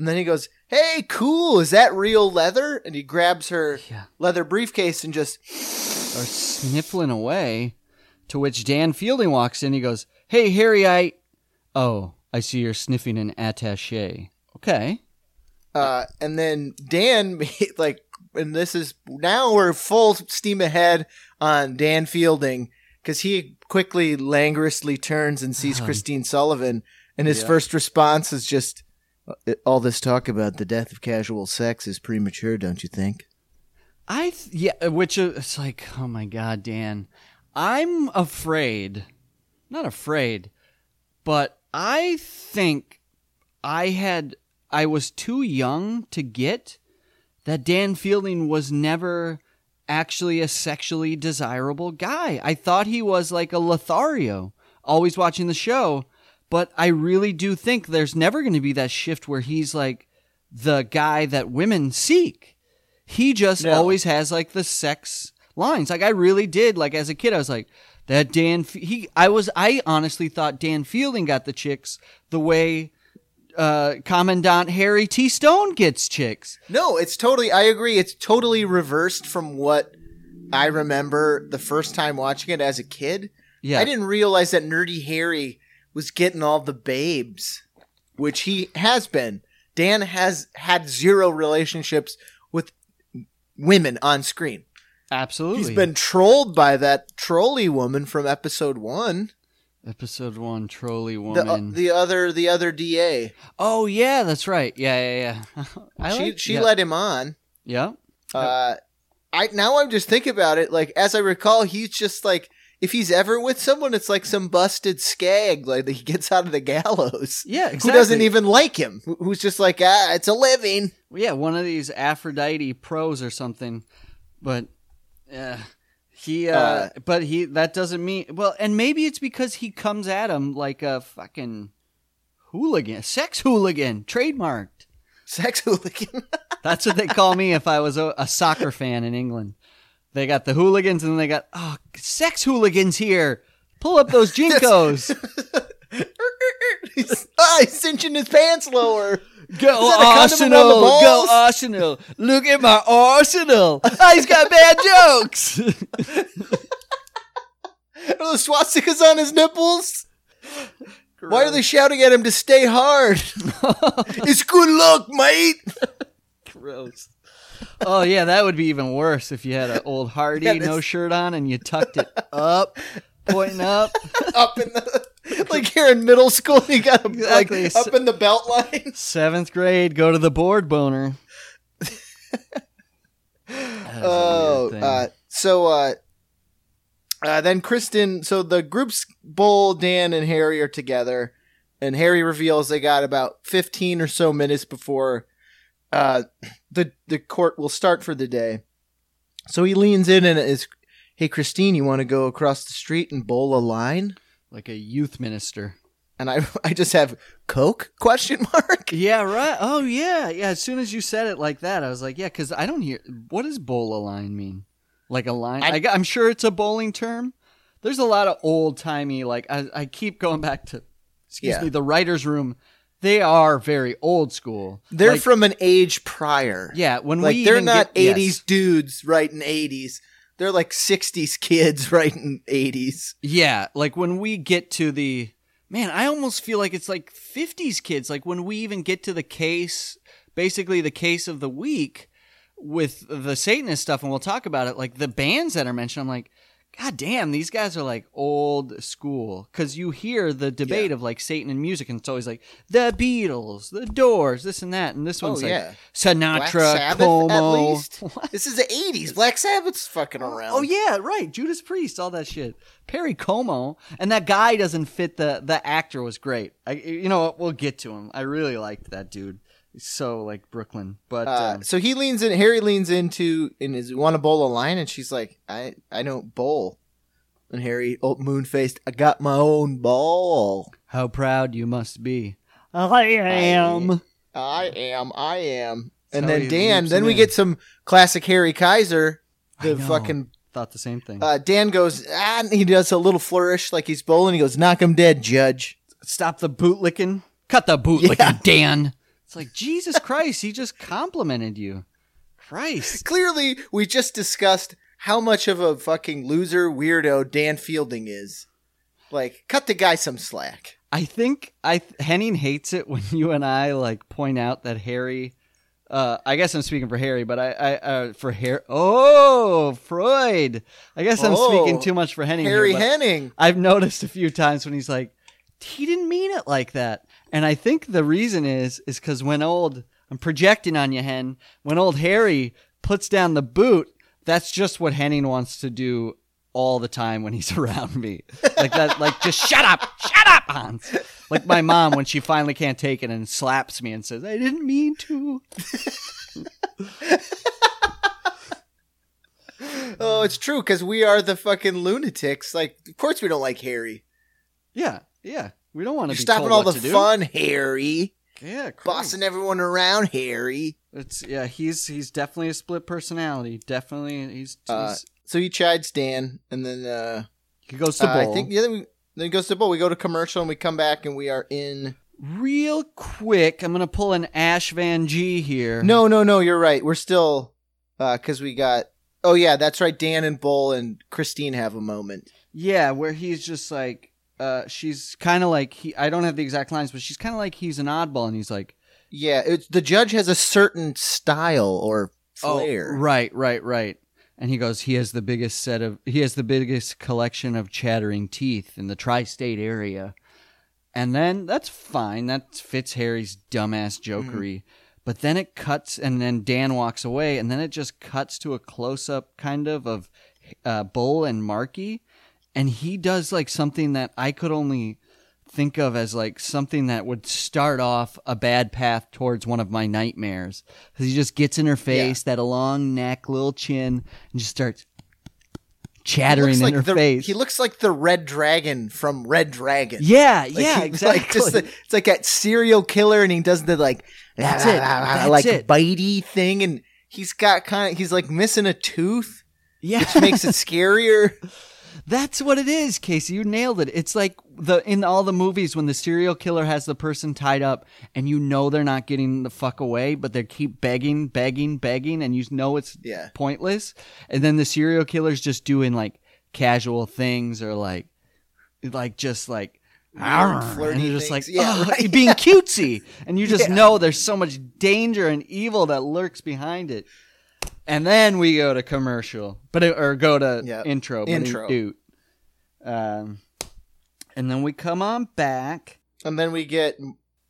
and then he goes, "Hey, cool! Is that real leather?" And he grabs her Yeah. leather briefcase and just Are sniffling away. To which Dan Fielding walks in. He goes, "Hey, Harry, I, oh, I see you're sniffing an attaché. Okay. Uh, and then Dan, *laughs* like, and this is now we're full steam ahead on Dan Fielding because he quickly, languorously turns and sees Um, Christine Sullivan, and his yeah. first response is just, "Uh, "All this talk about the death of casual sex is premature, don't you think?" I th- yeah, which uh, it's like, oh my god, Dan, I'm afraid, not afraid, but I think I had I was too young to get that Dan Fielding was never actually a sexually desirable guy. I thought he was like a Lothario, always watching the show, but I really do think there's never going to be that shift where he's like the guy that women seek. He just No. always has like the sex lines. Like I really did. Like as a kid, I was like that Dan. F- He, I was. I honestly thought Dan Fielding got the chicks the way uh, Commandant Harry T. Stone gets chicks. No, it's totally. I agree. It's totally reversed from what I remember the first time watching it as a kid. Yeah, I didn't realize that Nerdy Harry was getting all the babes, which he has been. Dan has had zero relationships with women on screen. absolutely. He's been trolled by that trolley woman from episode one. episode one trolley The, woman. the other the other DA. oh yeah, that's right. Yeah, yeah, yeah. *laughs* She like- she yeah. let him on. Yeah. Uh, I now I'm just thinking about it. Like as I recall, he's just like if he's ever with someone, it's like some busted skag, like that he gets out of the gallows. *laughs* Yeah, exactly. Who doesn't even like him? Who's just like, ah, it's a living. yeah, one of these Aphrodite pros or something. But uh, he, uh, Uh, but he, that doesn't mean, well, and maybe it's because he comes at him like a fucking hooligan, sex hooligan, trademarked. Sex hooligan. *laughs* That's what they call me if I was a, a soccer fan in England. They got the hooligans and then they got, oh, sex hooligans here. Pull up those *laughs* JNCOs. *laughs* he's, ah, he's cinching his pants lower. Go that a condom around the Arsenal! Go? Arsenal! Look at my Arsenal! *laughs* Ah, he's got bad jokes. Are the swastikas on his nipples? Why are they shouting at him to stay hard? it's good luck, mate. Gross. *laughs* Oh yeah, that would be even worse if you had an old Hardy Yeah, no shirt on and you tucked it up, pointing up. *laughs* Up in the like here in middle school, you got Exactly. like up in the belt line. *laughs* Seventh grade, go to the board boner. That was a Oh, uh, so uh, uh, then Kristen. So the groups, Bull, Dan, and Harry are together, and Harry reveals they got about fifteen or so minutes before uh, the the court will start for the day. So he leans in and is, "Hey, Christine, you want to go across the street and bowl a line?" Like a youth minister. And I *laughs* I just have Coke question *laughs* mark. Yeah, right. Oh, yeah, yeah. As soon as you said it like that, I was like, yeah, because I don't hear. What does bowl a line mean? Like a line? I, I- am sure it's a bowling term. There's a lot of old timey. Like I, I keep going back to, excuse Yeah. me, the writers' room. They are very old school. They're Like, from an age prior. yeah. When like we they're not get, 80s yes. dudes writing 80s. They're like 60s kids *laughs* writing 80s. Yeah, like when we get to the man, I almost feel like it's like 50s kids. Like when we even get to the case, basically the case of the week with the Satanist stuff, and we'll talk about it. Like the bands that are mentioned, I'm like, God damn, these guys are like old school. Because you hear the debate Yeah. of like Satan and music, and it's always like the Beatles, the Doors, this and that, and this oh, one's oh like yeah. Sinatra, Black Como. at least. *laughs* This is the 80s. Black Sabbath's fucking oh, around. Oh yeah, right. Judas Priest, all that shit. Perry Como, and that guy doesn't fit the the actor was great. I, you know, what? we'll get to him. I really liked that dude. He's so like Brooklyn, but Uh, um, so he leans in. Harry leans into and is want to bowl a line, and she's like, "I I don't bowl." And Harry, old moon faced, I got my own ball. how proud you must be. I am. I am, I am. And So then Dan, then we in. get some classic Harry Kaiser. I The know. fucking Thought the same thing. uh, Dan goes, ah, and he does a little flourish like he's bowling. He goes, "Knock him dead, Judge." Stop the boot licking. Cut the boot Yeah. licking, Dan. It's like Jesus Christ. He just complimented you. Christ. *laughs* Clearly, we just discussed how much of a fucking loser weirdo Dan Fielding is. Like, cut the guy some slack. I think I Henning hates it when you and I like point out that Harry. Uh, I guess I'm speaking for Harry, but I, I uh, for Harry. Oh, Freud. I guess I'm Oh, speaking too much for Henning. Harry here, Henning. I've noticed a few times when he's like, he didn't mean it like that, and I think the reason is is because when old I'm projecting on you, Hen. When old Harry puts down the boot, that's just what Henning wants to do all the time when he's *laughs* around me. Like that, like just shut up, shut up, Hans. Like my mom when she finally can't take it and slaps me and says, "I didn't mean to." *laughs* Oh, it's true because we are the fucking lunatics. Like, of course we don't like Harry. Yeah, yeah. We don't want to You're be stopping told all what the to do. fun, Harry. Yeah, cool. Bossing everyone around, Harry. It's yeah. He's he's definitely a split personality. Definitely, he's, Uh, he's so he chides Dan, and then uh, he goes to uh, bowl. I think yeah, then, we, then he goes to bowl. We go to commercial, and we come back, and we are in. Real quick, I'm gonna pull an Ash Van G here. No, no, no. You're right. We're still because we got. Oh yeah, that's right. Dan and Bull and Christine have a moment. Yeah, where he's just like, uh, she's kind of like he. I don't have the exact lines, but she's kind of like he's an oddball, and he's like, Yeah, it's, the judge has a certain style or oh, flair. right, right, right. And he goes, he has the biggest set of, he has the biggest collection of chattering teeth in the tri-state area. And then that's fine. That fits Harry's dumbass jokery. But then it cuts, and then Dan walks away, and then it just cuts to a close up kind of of uh, Bull and Markie. And he does like something that I could only think of as like something that would start off a bad path towards one of my nightmares. 'Cause he just gets in her face, that long neck, little chin, and just starts chattering in like her the, face. He looks like the Red Dragon from Red Dragon. yeah, Like, yeah, exactly. Like just the, it's like that serial killer, and he does the like That's it. *laughs* That's like it. bitey thing, and he's got kind of he's like missing a tooth, yeah, which makes it *laughs* scarier. That's what it is, Casey. You nailed it. It's like the in all the movies when the serial killer has the person tied up and you know they're not getting the fuck away, but they keep begging, begging, begging, and you know it's Yeah. pointless. And then the serial killer's just doing like casual things or like like just like and you're just things. like Yeah, right. being cutesy *laughs* and you just Yeah. know there's so much danger and evil that lurks behind it and then we go to commercial but it, or go to Yeah. intro but Intro. um and then we come on back And then we get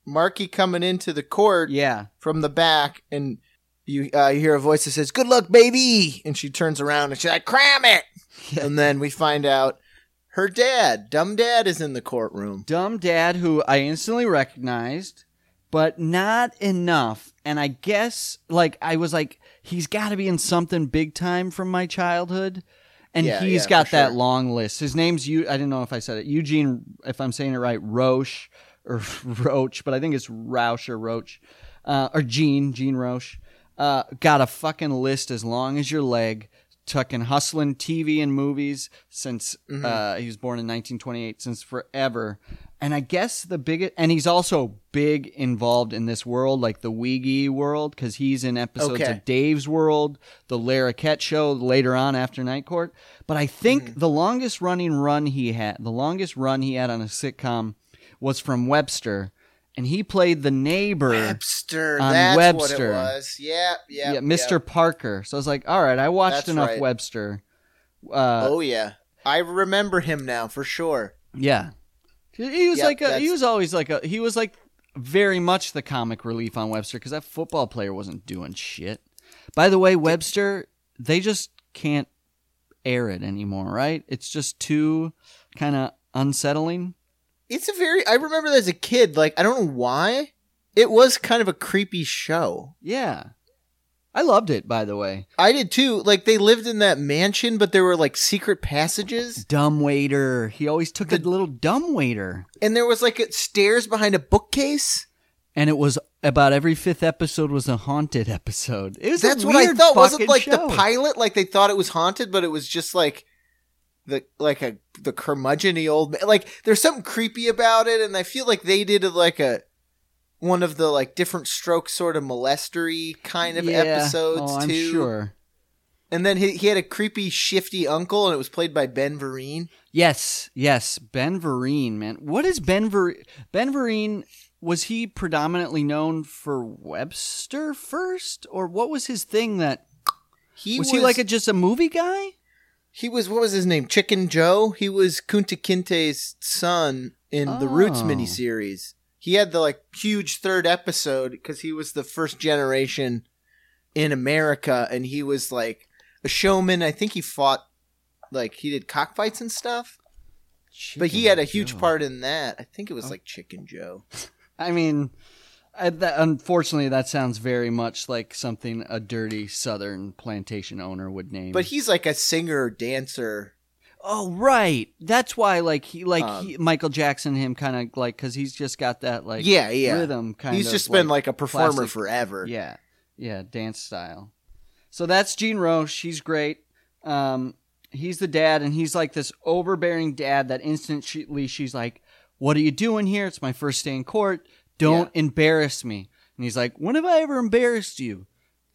Markie coming into the court yeah from the back, and you uh, you hear a voice that says, "Good luck, baby," and she turns around and she's like, "Cram it!" *laughs* Yeah. And then we find out her dad, dumb dad, is in the courtroom. dumb dad who I instantly recognized, but not enough and I guess like I was like he's got to be in something big time from my childhood. And Yeah, he's yeah, got that sure. long list. His name's you. I didn't know if I said it. Eugene, if I'm saying it right, Roche or *laughs* Roach, but I think it's Roush or Roach, uh, or Gene, Gene Roche. Uh, got a fucking list as long as your leg. Tucking hustling TV and movies since Mm-hmm. uh, he was born in 1928, since forever. And I guess the biggest, and he's also big involved in this world, like the Weegie world, because he's in episodes Okay. of Dave's World, the Larroquette Show later on after Night Court. But I think Mm-hmm. the longest running run he had, the longest run he had on a sitcom was from Webster, and he played the neighbor. Webster. on that's Webster. what it was. Yeah, yeah, yeah, Mr. Parker. So I was like, all right, I watched That's enough right. Webster. Uh, oh yeah, I remember him now for sure. Yeah, he was Yep, like a, he was always like a he was like very much the comic relief on Webster because that football player wasn't doing shit. By the way, Webster they just can't air it anymore, right? It's just too kind of unsettling. It's a very. I remember that as a kid. Like I don't know why. It was kind of a creepy show. Yeah, I loved it. By the way, I did too. Like they lived in that mansion, but there were like secret passages, dumb waiter. He always took a little dumb waiter, and there was like a stairs behind a bookcase. and it was about every fifth episode was a haunted episode. It was That's a what I thought. Wasn't like show. the pilot. Like they thought it was haunted, but it was just like the like a the curmudgeony old man. Like there's something creepy about it, and I feel like they did like a one of the like different strokes sort of molestery kind of Yeah. episodes Oh, I'm too. sure. And then he, he had a creepy, shifty uncle, and it was played by Ben Vereen. Yes, yes, Ben Vereen, man. What is Ben Vereen? Ben Vereen was he predominantly known for Webster first, or what was his thing? That He was, he like a, just a movie guy? he was what was his name? Chicken Joe. He was Kunta Kinte's son in the Roots Oh. miniseries. He had the like huge third episode because he was the first generation in America, and he was like a showman. I think he fought like he did cockfights and stuff, but he had a huge Joe. part in that. I think it Oh. was like Chicken Joe. I mean, I, that, unfortunately, that sounds very much like something a dirty Southern plantation owner would name. But he's like a singer dancer. Oh, right, that's why like he like Um, he, Michael Jackson him kind of like because he's just got that like yeah, yeah. rhythm kind He's of. just been like a performer forever. Yeah, yeah, dance style. So that's Gene Roche. He's great. Um, he's the dad, and he's like this overbearing dad that instantly she's like, "What are you doing here? It's my first day in court. Don't embarrass me." And he's like, "When have I ever embarrassed you?"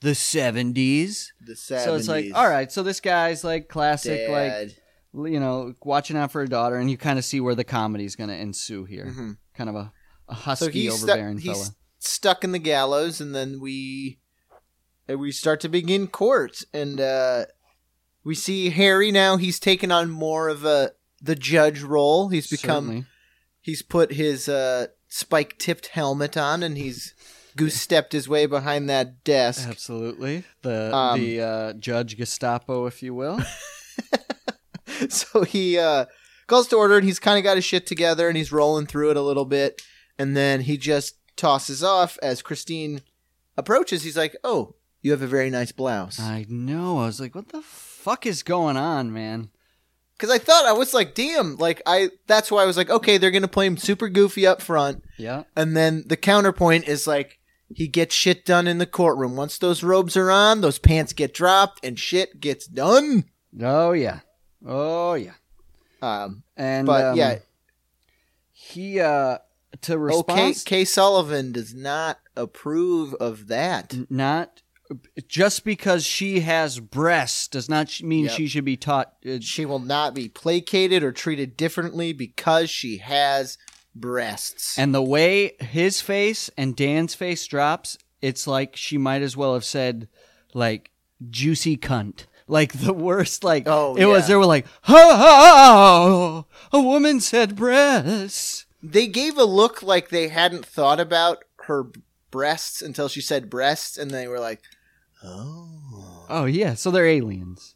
The seventies. The 70s. So it's like, all right. So this guy's like classic, like Dad. You know, watching out for a daughter, and you kind of see where the comedy's going to ensue here. Mhm. Kind of a, a So husky, he's stuck, overbearing fella. he's stuck in the gallows, and then we and we start to begin court, and uh, we see Harry now. He's taken on more of a the judge role. He's become Certainly. he's put his uh, spike tipped helmet on, and he's goose stepped his way behind that desk. Absolutely. The Um, the uh, judge Gestapo, if you will. *laughs* *laughs* so he uh, calls to order, and he's kind of got his shit together, and he's rolling through it a little bit, and then he just tosses off as Christine approaches. He's like, "Oh, you have a very nice blouse." I know. I was like, what the fuck is going on, man? Because I thought I was like, "Damn!" Like I. That's why I was like, "Okay, they're gonna play him super goofy up front," Yeah. and then the counterpoint is like. He gets shit done in the courtroom. Once those robes are on, those pants get dropped, and shit gets done. Oh yeah. Oh yeah. Um, And but um, yeah, he uh to okay. respond Kay Sullivan does not approve of that. not just because she has breasts does not mean Yep. she should be taught uh, She will not be placated or treated differently because she has breasts. and the way his face and Dan's face drops it's like she might as well have said like juicy cunt like the worst like Oh, it was they were like oh a woman said breasts they gave a look like they hadn't thought about her breasts until she said breasts, and they were like, "Oh, Oh yeah, so they're aliens.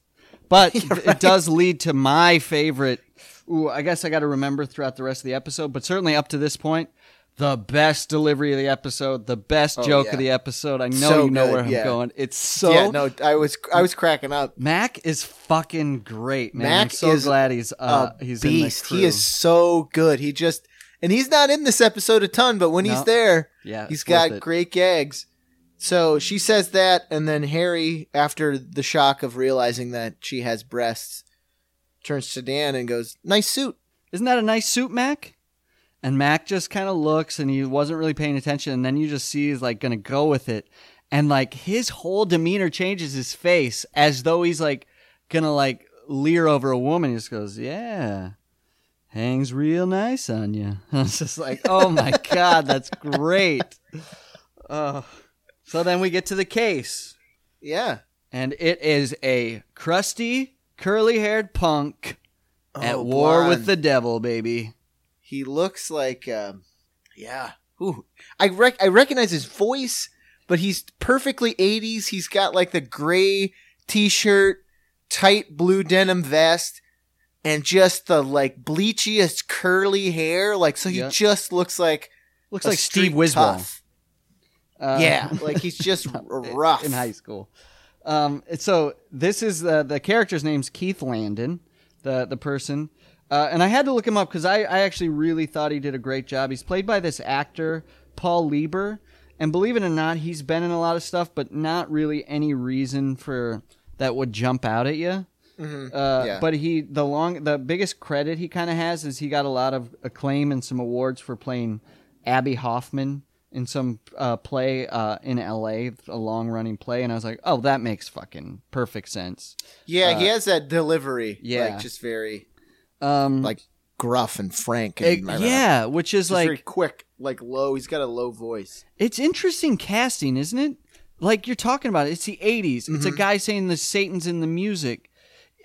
But *laughs* Yeah, it does lead to my favorite. Ooh, I guess I got to remember throughout the rest of the episode, but certainly up to this point, the best delivery of the episode, the best Oh, joke yeah. of the episode. I know So you know good, where I'm going. It's so yeah, no, I was I was cracking up. Mac is fucking great, man. Mac I'm so is glad he's uh a he's beast. He is so good. He just and he's not in this episode a ton, but when he's there, yeah, he's got great gags. So she says that, and then Harry, after the shock of realizing that she has breasts, turns to Dan and goes, "Nice suit." Isn't that a nice suit, Mac? And Mac just kind of looks and he wasn't really paying attention. And then you just see he's like going to go with it. And like his whole demeanor changes his face as though he's like going to like leer over a woman. He just goes, Yeah, hangs real nice on you. *laughs* I was just like, Oh my *laughs* God, that's great. Oh. So then we get to the case. Yeah. And it is a crusty, curly haired punk oh, at Oh, war blonde. with the devil, baby. He looks like, um, yeah. Ooh, I rec- I recognize his voice, but he's perfectly '80s. He's got like the gray T-shirt, tight blue denim vest, and just the like bleachiest curly hair. Like so, he Yeah. just looks like Looks like Steve tough. Uh, yeah, *laughs* like he's just rough. in high school. Um, so this is the the character's name's Keith Landon, the the person, uh, and I had to look him up because I I actually really thought he did a great job. He's played by this actor Paul Lieber, and believe it or not, he's been in a lot of stuff, but not really any reason for that would jump out at you. Mhm. Uh, Yeah. But he the long the biggest credit he kind of has is he got a lot of acclaim and some awards for playing Abbie Hoffman in some uh, play uh, in L.A. a long running play, and I was like, oh, that makes fucking perfect sense. Yeah, he Uh, has that delivery. yeah. like just very Um, like gruff and frank. it- And, yeah, which is just like very quick, like low. He's got a low voice. It's interesting casting, isn't it? Like you're talking about it. It's the 80s. It's a Mhm. guy saying the Satan's in the music.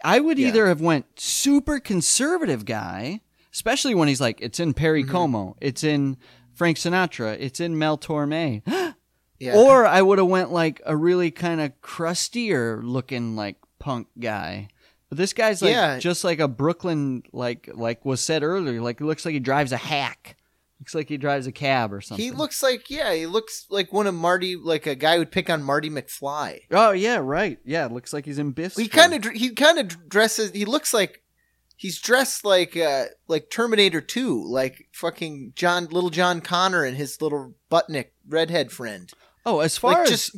I would Yeah. either have went super conservative guy, especially when he's like, it's in Perry Mm-hmm. Como, it's in Frank Sinatra, it's in Mel Torme. *gasps* Yeah, Or I would have went like a really kind of crustier looking like punk guy. But this guy's like Yeah. just like a Brooklyn like like was said earlier, like it looks like he drives a hack. Looks like he drives a cab or something. he looks like yeah, he looks like one of Marty, like a guy who'd pick on Marty McFly. Oh yeah, right. Yeah, it looks like he's in Biff's. He kind of he kind of dresses. He looks like he's dressed like uh like Terminator Two, like fucking John Little John Connor and his little buttnick redhead friend. Oh, as far Like as just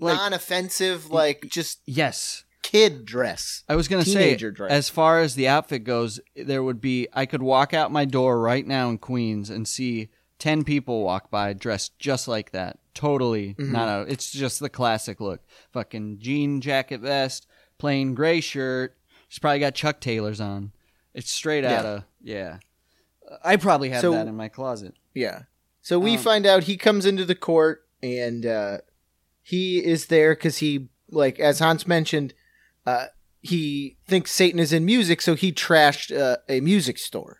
like- non-offensive, like just yes, kid dress. I was gonna say. Dress. As far as the outfit goes, there would be. I could walk out my door right now in Queens and see ten people walk by dressed just like that. Totally Mhm. not out. It's just the classic look. Fucking jean jacket vest, plain gray shirt. She's probably got Chuck Taylors on. It's straight out Yeah. of yeah. I probably have So- that in my closet. Yeah. So we Um, find out he comes into the court and uh, he is there because he, like, as Hans mentioned, uh, he thinks Satan is in music, so he trashed uh, a music store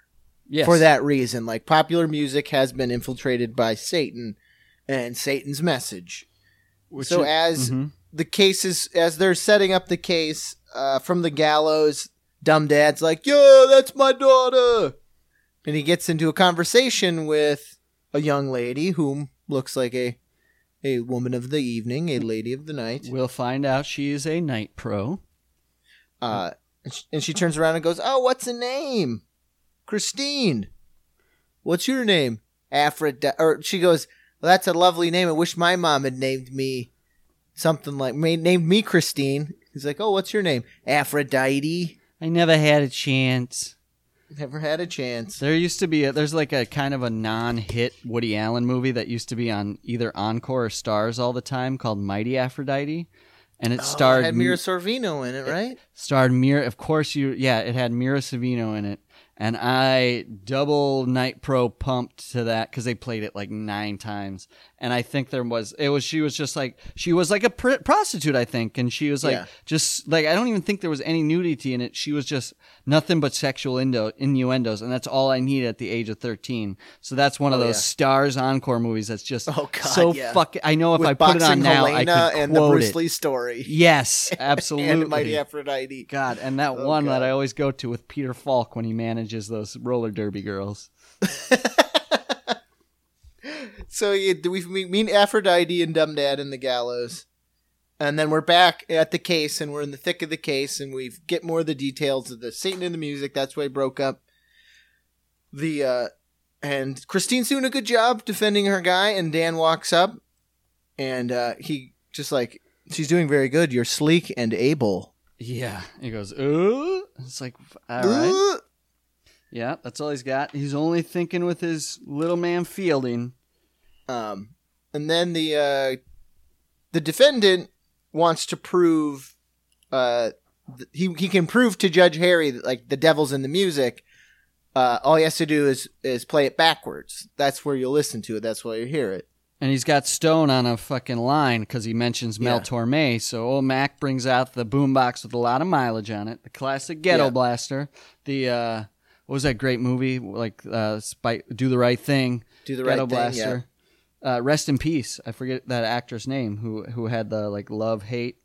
Yes. for that reason. Like, popular music has been infiltrated by Satan and Satan's message. Which so as Mhm. the case is, as they're setting up the case uh, from the gallows, dumb dad's like, "Yo, that's my daughter," and he gets into a conversation with a young lady whom looks like a a woman of the evening, a lady of the night. we'll find out she is a night pro. Uh, and, she, and she turns around and goes, "Oh, what's the name? Christine. What's your name? Aphrodite." Or she goes, well, "That's a lovely name. I wish my mom had named me something like named me Christine." He's like, "Oh, what's your name? Aphrodite." I never had a chance. Never had a chance. There used to be a, there's like a kind of a non-hit Woody Allen movie that used to be on either Encore or Stars all the time called Mighty Aphrodite, and it Oh, starred it had Mira Sorvino in it, right? starred Mira. Of course, you yeah, it had Mira Sorvino in it, and I double night pro pumped to that because they played it like nine times, and I think there was it was she was just like she was like a pr- prostitute, I think, and she was like Yeah. just like I don't even think there was any nudity in it. She was just nothing but sexual indo- innuendos, and that's all I needed at the age of thirteen. So that's one of Oh, those yeah. Stars Encore movies that's just Oh, God, so yeah. fucking. I know if With I put it on now, I could and the Bruce. Lee story Yes, *laughs* absolutely. and Mighty Aphrodite. God, and that Oh, one that I always go to with Peter Falk when he manages those roller derby girls. *laughs* so yeah, we meet Aphrodite and Dumb Dad in the gallows, and then we're back at the case, and we're in the thick of the case, and we get more of the details of the Satan and the music. That's why it broke up. The uh, and Christine's doing a good job defending her guy, and Dan walks up, and uh, he just like she's doing very good. You're sleek and able. Yeah. He goes, ooh. It's like, all right. Yeah, that's all he's got. He's only thinking with his little man Fielding. Um, and then the uh, the defendant wants to prove uh, th- he he can prove to Judge Harry that like the devil's in the music. Uh, all he has to do is is play it backwards. That's where you'll listen to it. That's where you hear it. And he's got Stone on a fucking line because he mentions Mel Yeah. Torme. So old Mac brings out the boombox with a lot of mileage on it. The classic ghetto Yeah. blaster. The uh, what was that great movie? Like uh, Spike, Do the Right Thing. Do the Ghetto right thing. Blaster. Uh, rest in peace. I forget that actor's name who who had the like love hate.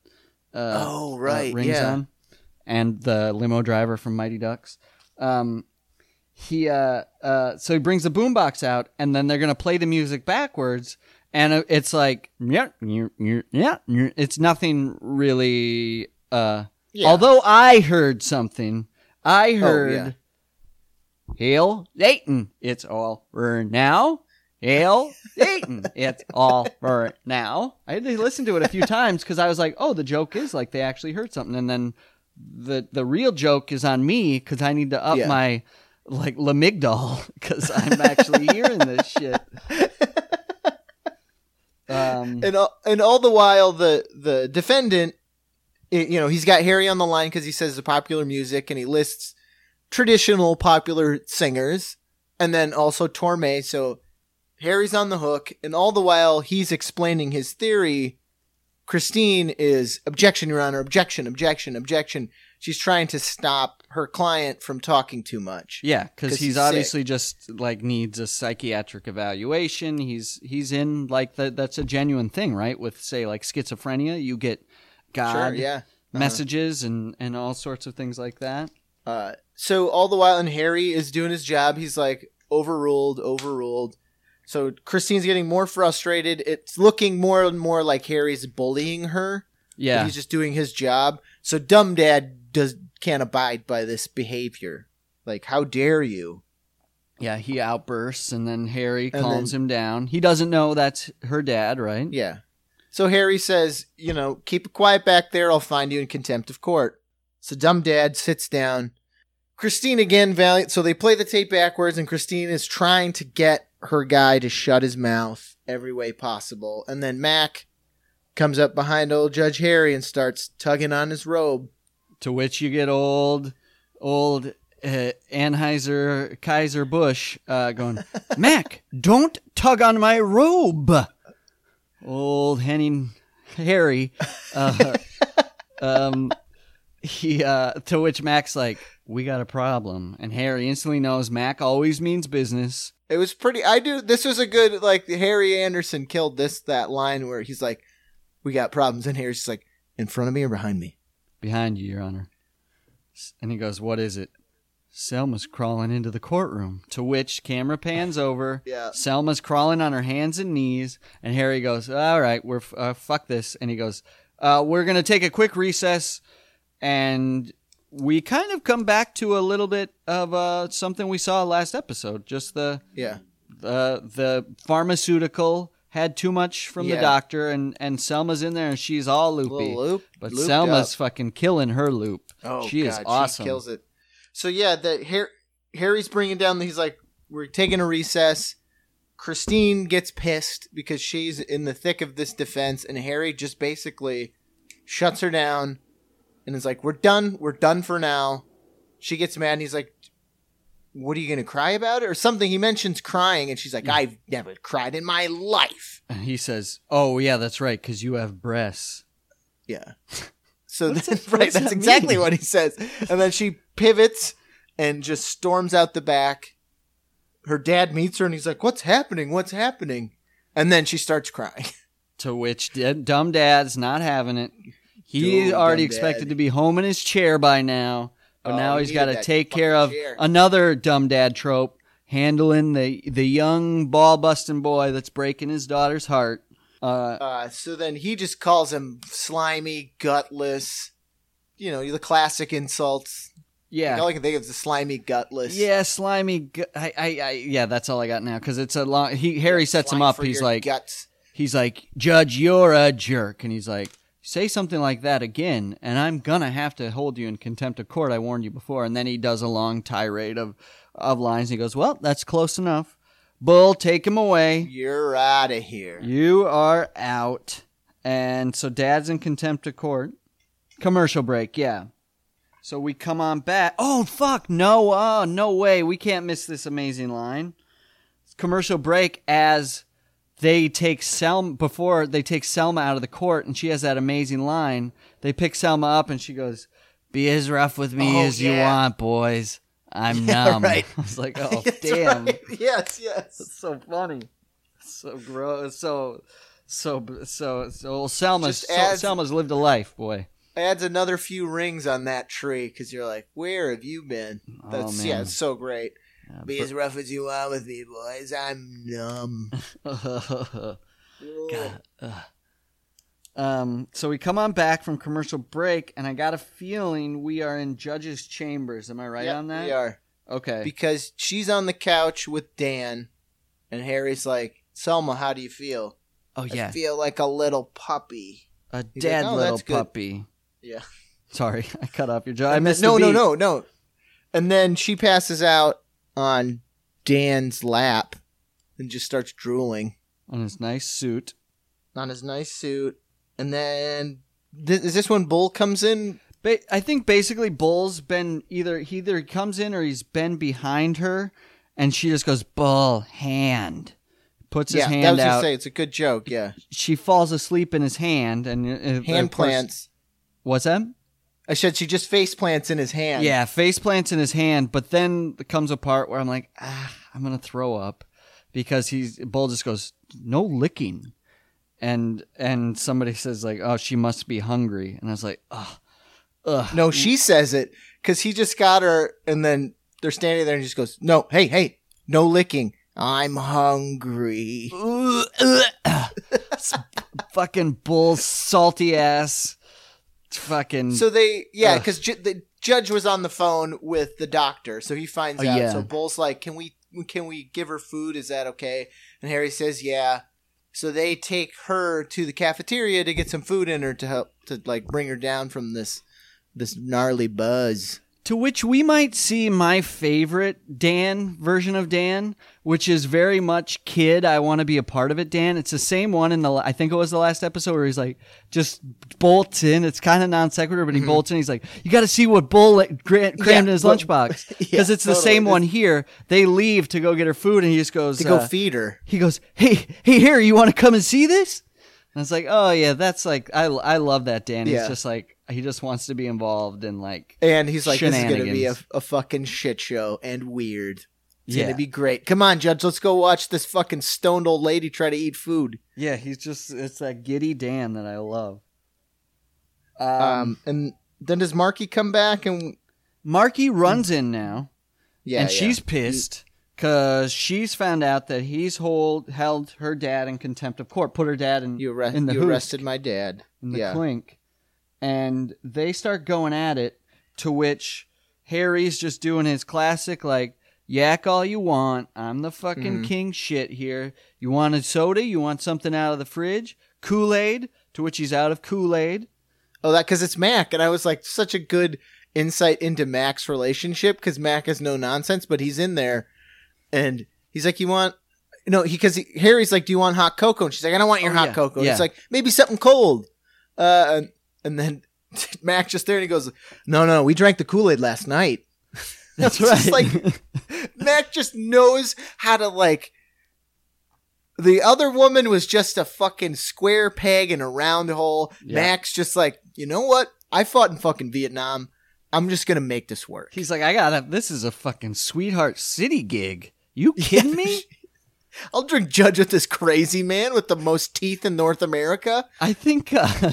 Uh, Oh uh, right, rings yeah. on, and the limo driver from Mighty Ducks. Um, he uh, uh, so he brings the boombox out, and then they're gonna play the music backwards, and uh, it's like yeah, yeah, yeah. It's nothing really. Uh, Yeah. Although I heard something, I Oh, heard. yeah. Hail Satan, it's all for now. Hail Satan, it's all for now. I had to listen to it a few times because I was like, oh, the joke is like they actually heard something, and then the the real joke is on me because I need to up Yeah. my like lamigdal because *laughs* I'm actually hearing this shit. *laughs* Um, and all, and all the while the the defendant you know he's got harry on the line because he says the popular music and he lists traditional popular singers and then also torme so harry's on the hook and all the while he's explaining his theory christine is objection your honor objection objection objection she's trying to stop her client from talking too much Yeah, because he's, he's obviously just like needs a psychiatric evaluation. He's he's in like the, that's a genuine thing, right? With say like schizophrenia, you get God sure yeah messages and and all sorts of things like that. Uh, so all the while, and Harry is doing his job. He's like overruled, overruled. So Christine's getting more frustrated. It's looking more and more like Harry's bullying her. Yeah, he's just doing his job. So dumb dad does can't abide by this behavior. Like, how dare you? yeah. He outbursts, and then Harry And calms then- him down. He doesn't know that's her dad, right? Yeah. So Harry says, you know, keep it quiet back there. I'll find you in contempt of court. So dumb dad sits down. Christine again, valiant. So they play the tape backwards, and Christine is trying to get her guy to shut his mouth every way possible. And then Mac comes up behind old Judge Harry and starts tugging on his robe. To which you get old, old uh, Anheuser Kaiser Bush uh, going, *laughs* Mac, don't tug on my robe. Old Henning Harry, uh, *laughs* um, he uh, to which Mac's like, we got a problem, and Harry instantly knows Mac always means business. It was pretty. I do. This was a good like Harry Anderson killed this that line where he's like, "We got problems," and Harry's just like, "In front of me or behind me?" Behind you, Your Honor. And he goes, What is it? Selma's crawling into the courtroom. To which camera pans over. *laughs* Yeah. Selma's crawling on her hands and knees. And Harry goes, All right, we're f- uh, fuck this. And he goes, uh, We're going to take a quick recess. And we kind of come back to a little bit of uh, something we saw last episode. Just the, Yeah. the, the pharmaceutical had too much from the doctor. And, and Selma's in there and she's all loopy. Loop, But Selma's up. fucking killing her loop. Oh, she is awesome. She kills it. So yeah, the Har- Harry's bringing down. He's like, we're taking a recess. Christine gets pissed because she's in the thick of this defense, and Harry just basically shuts her down and is like, "We're done. We're done for now." She gets mad, and he's like, "What are you gonna cry about or something?" He mentions crying, and she's like, "I've never cried in my life." And he says, "Oh yeah, that's right, because you have breasts." Yeah. So What's then, that- *laughs* right, does that's that exactly what he says. And then she pivots and just storms out the back. Her dad meets her and he's like, "What's happening? What's happening?" And then she starts crying. *laughs* To which d- dumb dad's not having it. He already expected to be home in his chair by now, but Oh, now he he's got to take care of chair. another dumb dad trope. handling the the young ball busting boy that's breaking his daughter's heart. Uh, Uh, so then he just calls him slimy, gutless. You know, the classic insults. yeah, All I can think of is the slimy, gutless. yeah, slimy. gu- I, I, I, yeah, that's all I got now because it's a long. He Harry sets him up. He's like, guts. he's like, Judge, you're a jerk, and he's like, say something like that again, and I'm gonna have to hold you in contempt of court. I warned you before. And then he does a long tirade of of lines. He goes, well, that's close enough. Bull, take him away. You're out of here. You are out. And so dad's in contempt of court. Commercial break, yeah. So we come on back. Oh fuck, no, oh no way. We can't miss this amazing line. Commercial break as they take Selma before they take Selma out of the court and she has that amazing line. They pick Selma up and she goes, Be as rough with me Oh, as you want, boys. I'm Yeah, numb. right. *laughs* I was like, *laughs* Oh damn. right. Yes, yes. It's so funny. So gross. So so so so Selma's adds- Selma's lived a life, boy. Adds another few rings on that tree because you're like, where have you been? Oh, That's oh yeah, it's so great. Be as rough as you are with me, boys. I'm numb. *laughs* God. ugh. Um, so we come on back from commercial break, and I got a feeling we are in Judge's chambers. Am I right Yep, on that? We are Okay. because she's on the couch with Dan, and Harry's like, Selma, how do you feel? oh I yeah, feel like a little puppy. a like, dead "Oh, little that's good." puppy. Yeah. Sorry, *laughs* I cut off your jaw. I And missed no, no, beat. no, no. And then she passes out on Dan's lap and just starts drooling On his nice suit. on his nice suit. And then th- is this when Bull comes in? Ba- I think basically Bull's been either he either comes in or he's been behind her, and she just goes Bull hand, puts his yeah, that hand was gonna out. say it's a good joke. Yeah, she falls asleep in his hand, and uh, hand plants. What's that? I said she just face plants in his hand. Yeah, face plants in his hand, but then comes a part where I'm like, ah, I'm gonna throw up because he's Bull just goes no licking, and and somebody says like, oh, she must be hungry, and I was like, oh, ugh. No, she says it because he just got her, and then they're standing there and he just goes, "No, hey, hey, no licking. I'm hungry." *laughs* fucking bull salty ass fucking So they, yeah, because ju- the judge was on the phone with the doctor, so he finds Oh, out. yeah. So Bull's like, "Can we, can we give her food? Is that okay?" And Harry says, "Yeah." So they take her to the cafeteria to get some food in her to help to like bring her down from this this gnarly buzz. To which we might see my favorite Dan version of Dan, which is very much kid. I want to be a part of it. Dan. It's the same one in the. I think it was the last episode where he's like just bolts in. It's kind of non sequitur, but he bolts in. He's like, "You got to see what Bull like, gra- crammed Mm-hmm. Yeah, in his but- lunchbox." *laughs* Yeah, Because it's the totally. same one here. They leave to go get her food, and he just goes To go uh, feed her. he goes, "Hey, hey, here, you want to come and see this?" And it's like, "Oh yeah, that's like I I love that Dan. Yeah. He's just like he just wants to be involved in like And he's like, "This is gonna be a, a fucking shit show and weird. It's yeah, gonna be great. Come on, Judge, let's go watch this fucking stoned old lady try to eat food." yeah. He's just it's that giddy Dan that I love. Um, Um, and then does Markie come back and Markie runs in now, yeah, and yeah. she's pissed because she's found out that he's hold held her dad in contempt of court, put her dad in you, arre- in the you hook. arrested my dad. in the yeah. clink, and they start going at it. To which Harry's just doing his classic, like, yak all you want. I'm the fucking Mhm. king shit here. You want a soda? You want something out of the fridge? Kool Aid? To which he's out of Kool Aid. Oh, that because it's Mac, and I was like, such a good insight into Mac's relationship because Mac is no nonsense, but he's in there, and he's like, "You want?" No, he because Harry's like, "Do you want hot cocoa?" And she's like, "I don't want your Oh, hot yeah, cocoa." Yeah. It's like maybe something cold, uh, and, then *laughs* Mac just there and he goes, "No, no, we drank the Kool Aid last night." *laughs* That's just right. *laughs* like Mac just knows how to like. The other woman was just a fucking square peg in a round hole. Yeah. Mac's just like, you know what? I fought in fucking Vietnam. I'm just gonna make this work. he's like, I gotta. This is a fucking sweetheart city gig. You kidding me? I'll drink Judge with this crazy man with the most teeth in North America. I think uh,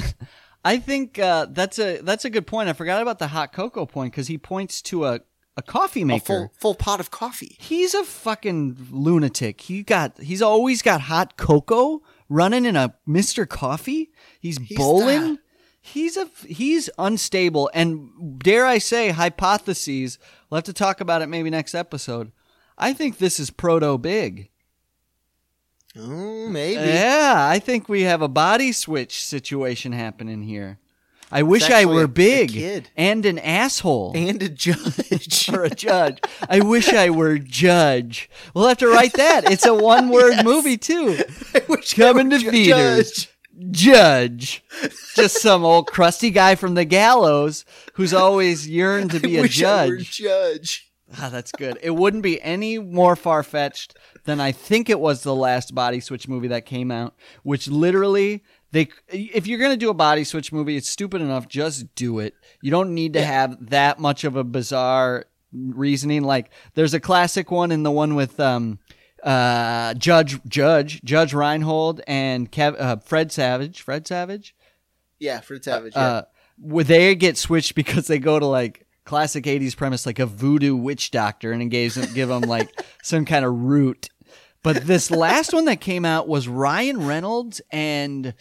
I think uh, that's a that's a good point. I forgot about the hot cocoa point because he points to a a coffee A maker. full full pot of coffee. He's a fucking lunatic. He got he's always got hot cocoa running in a Mr. Coffee. He's, He's bowling. the- He's a he's unstable and dare I say hypotheses. We'll have to talk about it maybe next episode. I think this is proto big. Oh, maybe. Yeah, I think we have a body switch situation happening here. I wish I were big and an asshole and a judge. *laughs* or a judge. I wish I were judge. We'll have to write that. It's a one word *laughs* Yes. movie too. *laughs* I wish I Coming were to ju- theaters. judge. Judge. Just some old crusty guy from the gallows who's always yearned to be I a wish I were judge. judge. Ah, that's good. It wouldn't be any more far fetched than I think it was the last Body Switch movie that came out, which literally they. If you're gonna do a Body Switch movie, it's stupid enough. Just do it. You don't need to Yeah. have that much of a bizarre reasoning. Like there's a classic one in the one with um, uh, Judge Judge Judge Reinhold and Kev, uh, Fred Savage. Fred Savage Yeah, Fred Savage. Yeah. uh, where they get switched because they go to like classic 80s premise like a voodoo witch doctor and engage them, give them like *laughs* some kind of root but this last one that came out was ryan reynolds and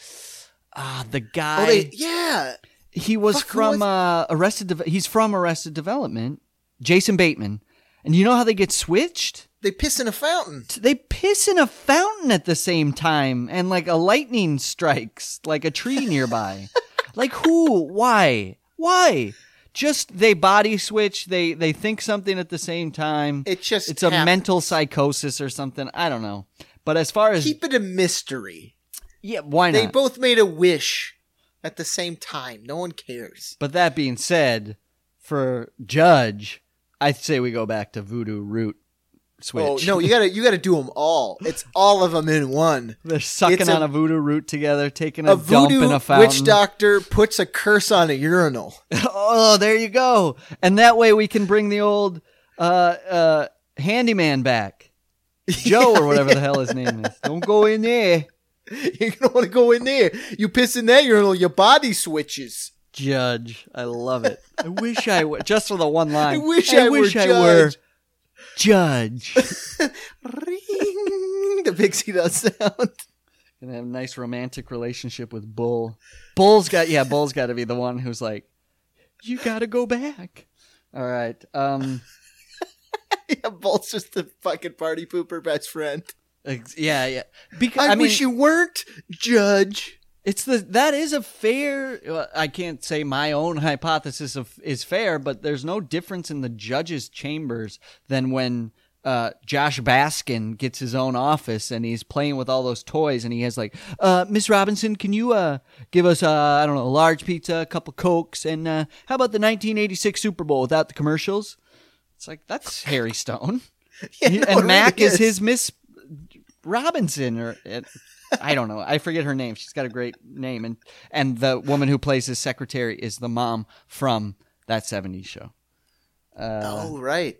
uh, the guy oh, they, yeah. he was fuck, from was- uh, arrested Deve- he's from arrested development jason bateman. And you know how they get switched? They piss in a fountain. they piss in a fountain at the same time and like a lightning strikes like a tree nearby. *laughs* Like who? Why? Why just they body switch they they think something at the same time It just it's a mental psychosis or something i don't know but as far as Keep it a mystery. yeah why not? They both made a wish at the same time. No one cares. but that being said for judge i'd say we go back to voodoo root switch Oh no, you gotta you gotta do them all. It's all of them in one. they're sucking it's on a voodoo root together taking a, A dump voodoo in a fountain witch doctor puts a curse on a urinal. *laughs* Oh, there you go. And that way we can bring the old uh, uh, handyman back. *laughs* Joe or whatever the hell his name is. Don't go in there. *laughs* you don't want to go in there. You piss in that urinal, your body switches. Judge. I love it. I wish I were just for the one line. I wish I were were judge. *laughs* Ring, the pixie dust sound. Gonna have a nice romantic relationship with Bull. Bull's got yeah, Bull's gotta be the one who's like, You gotta go back. All right. Um *laughs* yeah, Bull's just the fucking party pooper best friend. ex- yeah, yeah. Because I, I, mean, wish you weren't, Judge. It's the that is a fair. I can't say my own hypothesis of is fair, but there's no difference in the judges' chambers than when uh, Josh Baskin gets his own office and he's playing with all those toys and he has like, uh, Miss Robinson, can you uh, give us uh, I don't know a large pizza, a couple cokes, and uh, how about the 1986 Super Bowl without the commercials? It's like that's Harry Stone, *laughs* Yeah, no, and Mac really is his Miss Robinson or. It, I don't know. I forget her name. She's got a great name, and and the woman who plays his secretary is the mom from that '70s show. Uh, oh, right.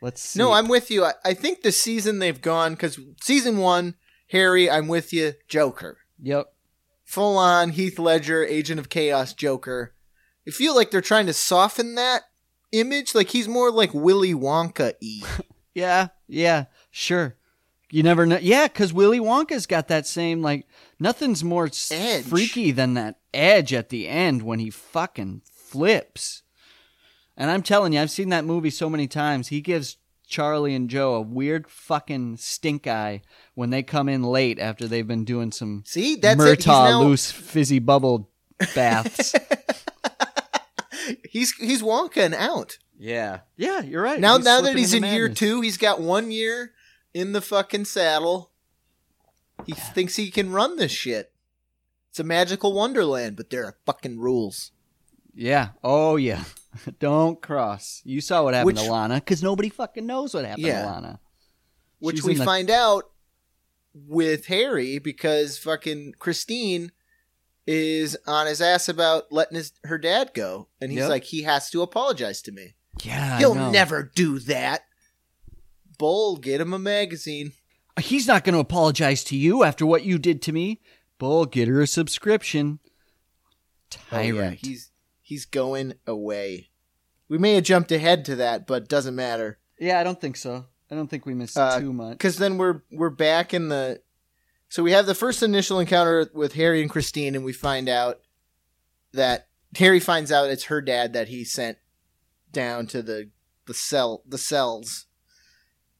let's see. No, I'm with you. I, I think the season they've gone because season one, Harry, I'm with you, Joker, Yep. full on Heath Ledger, Agent of Chaos, Joker. I feel like they're trying to soften that image. Like he's more like Willy Wonka y. *laughs* Yeah. Yeah. Sure. You never know. Yeah, because Willy Wonka's got that same like nothing's more s- Edge. freaky than that edge at the end when he fucking flips. And I'm telling you, I've seen that movie so many times. He gives Charlie and Joe a weird fucking stink eye when they come in late after they've been doing some See, that's it. Murtaugh now, loose fizzy bubble baths. *laughs* he's he's Wonka and out. yeah, yeah, you're right. Now He's now that he's in into year two, he's got one year in the fucking saddle. He thinks he can run this shit. It's a magical wonderland, but there are fucking rules. Yeah. Oh yeah. *laughs* Don't cross. You saw what happened Which- to Lana because nobody fucking knows what happened Yeah. to Lana. Which She's we in the- find out with Harry because fucking Christine is on his ass about letting his her dad go, and he's Yep. like, he has to apologize to me. Yeah. He'll never do that. Bull, get him a magazine. He's not going to apologize to you after what you did to me. Bull, get her a subscription. Oh, yeah, Tyrant. he's he's going away. We may have jumped ahead to that, but doesn't matter. Yeah, I don't think so. I don't think we missed Uh, too much. Because then we're we're back in the. So we have the first initial encounter with Harry and Christine, and we find out that Harry finds out it's her dad that he sent down to the the cell the cells.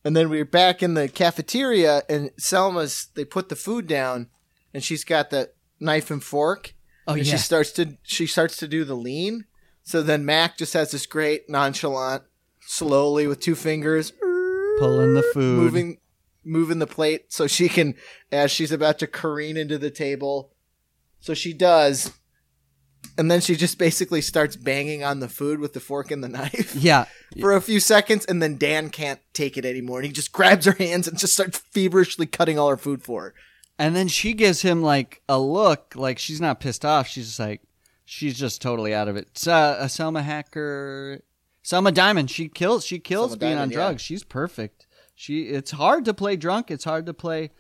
And then we're back in the cafeteria, and Selma's they put the food down, and she's got the knife and fork, Oh and yeah. she starts to she starts to do the lean. So then Mac just has this great nonchalant, slowly with two fingers, Pulling the food. moving moving the plate so she can as she's about to careen into the table. So she does. And then she just basically starts banging on the food with the fork and the *laughs* knife Yeah. for a few seconds, and then Dan can't take it anymore. And he just grabs her hands and just starts feverishly cutting all her food for her. And then she gives him like a look, like she's not pissed off. She's just like, she's just totally out of it. It's, uh, a Selma Hacker, Selma Diamond. She kills. She kills Selma being Diamond, on yeah. drugs. She's perfect. She. It's hard to play drunk. It's hard to play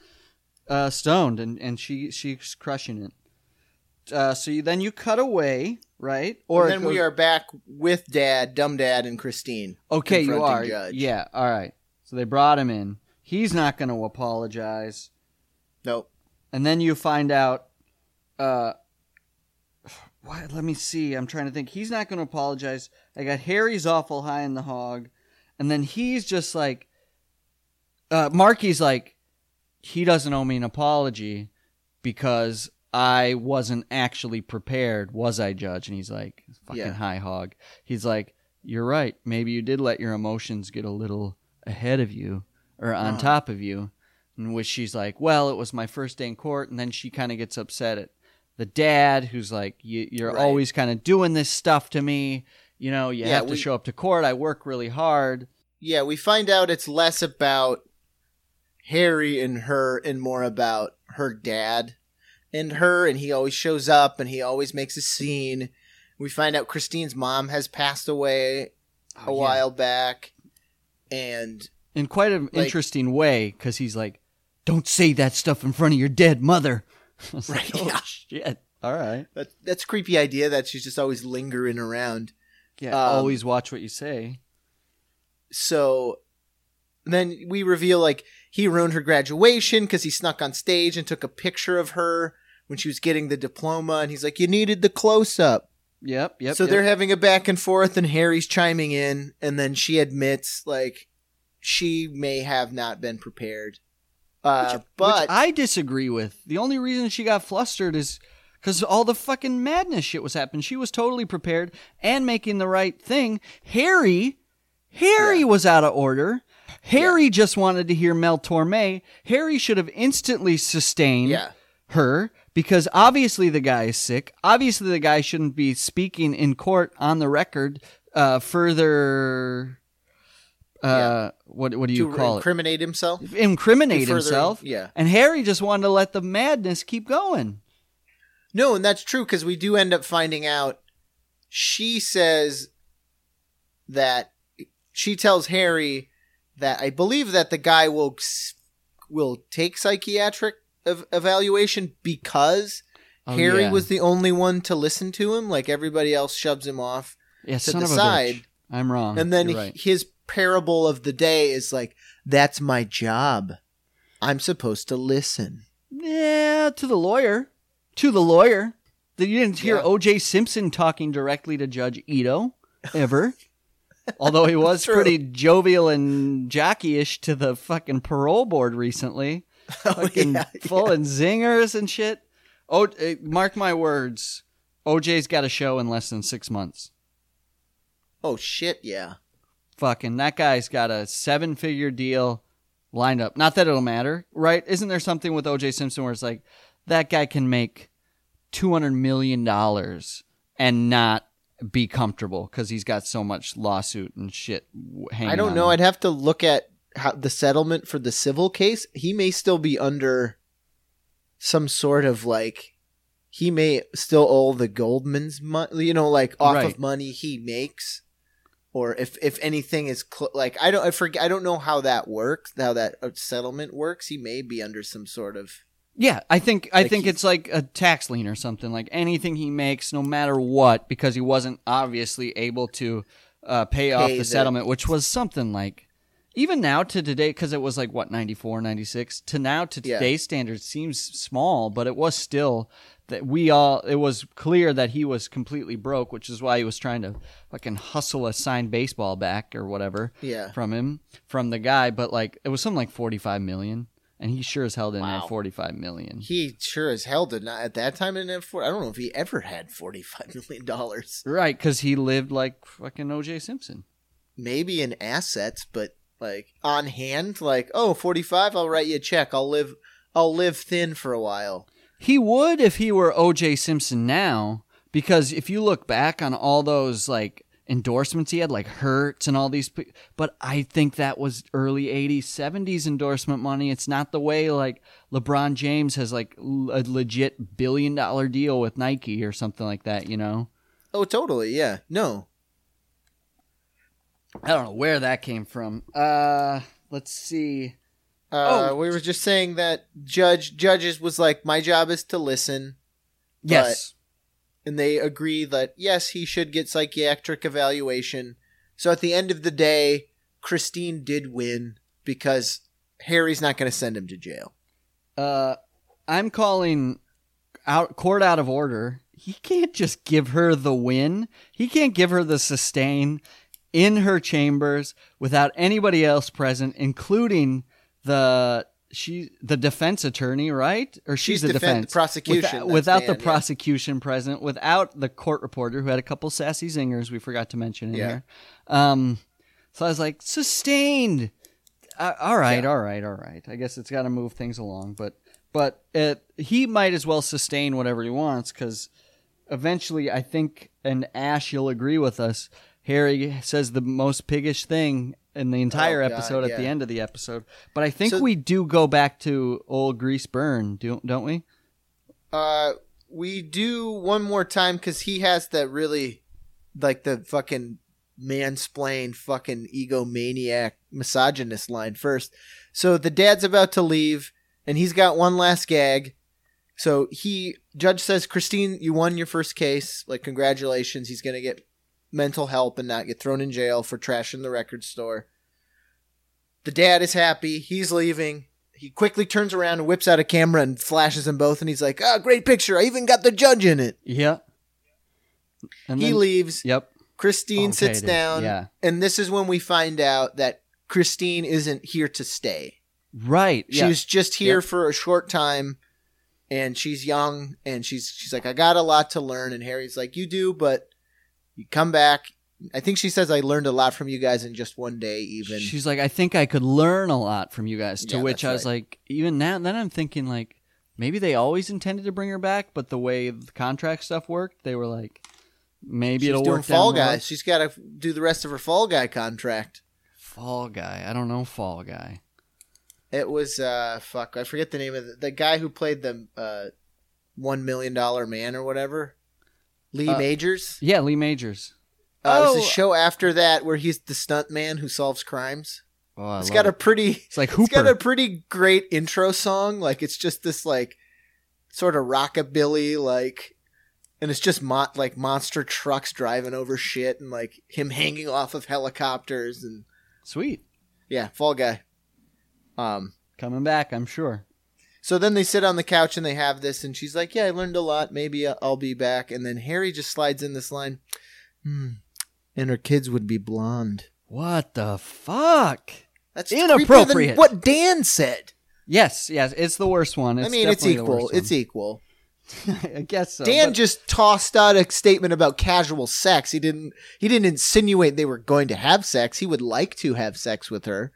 uh, stoned, and and she she's crushing it. Uh, so you, then you cut away, right? Or and then we are back with Dad, Dumb Dad, and Christine. Okay, you are. Judge. Yeah. All right. So they brought him in. He's not going to apologize. Nope. and then you find out uh what let me see i'm trying to think he's not going to apologize i got harry's awful high in the hog and then he's just like uh Markie's like he doesn't owe me an apology because i wasn't actually prepared was i judge and he's like fucking Yeah. high hog he's like you're right maybe you did let your emotions get a little ahead of you or on Uh-huh. top of you in which she's like, "Well, it was my first day in court," and then she kind of gets upset at the dad, who's like, you, "You're Right. always kind of doing this stuff to me. You know, you Yeah, have to we- show up to court. I work really hard." Yeah, we find out it's less about Harry and her and more about her dad and her, and he always shows up and he always makes a scene. We find out Christine's mom has passed away a Oh, yeah. while back, and in quite an Like- interesting way, because he's like, "Don't say that stuff in front of your dead mother." *laughs* Was like, Right, "Oh, yeah. shit. All right. that, that's a creepy idea that she's just always lingering around. Yeah. Um, always watch what you say. So then we reveal like he ruined her graduation because he snuck on stage and took a picture of her when she was getting the diploma, and he's like, "You needed the close up." Yep. Yep. so yep. they're having a back and forth, and Harry's chiming in, and then she admits like she may have not been prepared. Uh, Which- but which I disagree with. The only reason she got flustered is because all the fucking madness shit was happening. She was totally prepared and making the right thing. Harry, Harry Yeah. was out of order. Harry just wanted to hear Mel Torme. Harry should have instantly sustained yeah, her because obviously the guy is sick. Obviously the guy shouldn't be speaking in court on the record. Uh, further, uh, what what do you to call it? incriminate himself. Incriminate further- himself. yeah. And Harry just wanted to let the madness keep going. No, and that's true because we do end up finding out. She says that she tells Harry that I believe that the guy will will take psychiatric ev- evaluation because Oh, Harry yeah. was the only one to listen to him. Like everybody else shoves him off, yeah, to the side. I'm wrong. and then right. his parable of the day is like, "That's my job. I'm supposed to listen." yeah, to the lawyer, to the lawyer. That You didn't hear Yeah. O.J. Simpson talking directly to Judge Ito ever. *laughs* Although he was pretty jovial and jockey-ish to the fucking parole board recently. *laughs* Oh, fucking yeah, full and zingers and shit. Oh, eh, mark my words. OJ's got a show in less than six months. Oh shit! Yeah. Fucking that guy's got a seven figure deal lined up. Not that it'll matter, right? Isn't there something with OJ Simpson where it's like that guy can make two hundred million dollars and not be comfortable because he's got so much lawsuit and shit. I don't on know. him. I'd have to look at how the settlement for the civil case. He may still be under some sort of like he may still owe the Goldman's money, you know, like off Right. of money he makes, or if if anything is cl- like I don't I forget I don't know how that works, how that uh, settlement works. He may be under some sort of Yeah, I think I Like think it's like a tax lien or something. Like anything he makes, no matter what, because he wasn't obviously able to uh, pay off the the- settlement, which was something like even now to today because it was like what 94 96 to now to Yeah. today's standards seems small but it was still that we all it was clear that he was completely broke which is why he was trying to fucking hustle a signed baseball back or whatever Yeah. from him from the guy but like it was something like 45 million and he sure as hell didn't Wow. have 45 million He sure as hell did not at that time didn't have four. I don't know if he ever had forty five *laughs* million dollars. right because he lived like fucking oj simpson Maybe in assets, but like on hand, like oh 45 I'll write you a check. I'll live. I'll live thin for a while. He would if he were OJ Simpson now, because if you look back on all those like endorsements he had, like Hertz and all these, but I think that was early '80s, '70s endorsement money. It's not the way like LeBron James has like a legit billion dollar deal with Nike or something like that. You know, Oh, totally. Yeah. No. I don't know where that came from. Uh, let's see. Uh, Oh. we were just saying that judge judges was like my job is to listen, Yes. and they agree that yes he should get psychiatric evaluation. So at the end of the day, Christine did win because Harry's not going to send him to jail. Uh, I'm calling out court out of order. He can't just give her the win. He can't give her the sustain in her chambers without anybody else present, including the she the defense attorney, right? Or she's, She's the defen- defense prosecution, Without, the Dan, yeah. prosecution present, without the court reporter who had a couple sassy zingers we forgot to mention in Yeah. here. Um, so I was like, sustained. Uh, all right, Yeah. all right, all right. I guess it's got to move things along, but but it, he might as well sustain whatever he wants because eventually, I think, and Ash, you'll agree with us. Harry says the most piggish thing in the entire Oh, God, episode at the end of the episode. But I think So- we do go back to old Grease Burn, don't, don't we? Uh, we do one more time because he has that really, like the fucking mansplain, fucking egomaniac, misogynist line first. So the dad's about to leave, and he's got one last gag. So he judge says, Christine, you won your first case. Like congratulations. He's gonna get mental help and not get thrown in jail for trashing the record store. The dad is happy. He's leaving. He quickly turns around and whips out a camera and flashes them both, and he's like, "Ah, great picture! I even got the judge in it." Yeah. And he then- leaves. Yep. Christine Okay, sits down, Yeah. and this is when we find out that Christine isn't here to stay. Right. She yeah. was just here Yep. for a short time, and she's young, and she's she's like, "I got a lot to learn." And Harry's like, "You do, but you come back." I think she says, "I learned a lot from you guys in just one day." Even She's like, I think I could learn a lot from you guys. To Yeah, which I was right. like, even now, then I'm thinking like, maybe they always intended to bring her back, but the way the contract stuff worked, they were like, maybe she's it'll doing work. Fall Guy. road. She's got to do the rest of her Fall Guy contract. Fall Guy. I don't know Fall Guy. It was uh fuck, I forget the name of the, the guy who played the uh one million dollar man or whatever. Lee Uh, Majors. Yeah, Lee Majors. Uh, oh. There's a show after that where he's the stunt man who solves crimes. Oh, I It's love got a pretty It's like it's Hooper. got a pretty great intro song. Like it's just this like sort of rockabilly like and it's just mo- like monster trucks driving over shit and like him hanging off of helicopters and Sweet. yeah, Fall Guy. Um Coming back, I'm sure. So then they sit on the couch and they have this, and she's like, "Yeah, I learned a lot. Maybe I'll be back." And then Harry just slides in this line, hmm, "And her kids would be blonde." What the fuck? That's Inappropriate. what Dan said. Yes, yes, it's the worst one. It's I mean, it's equal. It's equal. *laughs* I guess so. Dan but- just tossed out a statement about casual sex. He didn't. He didn't insinuate they were going to have sex. He would like to have sex with her.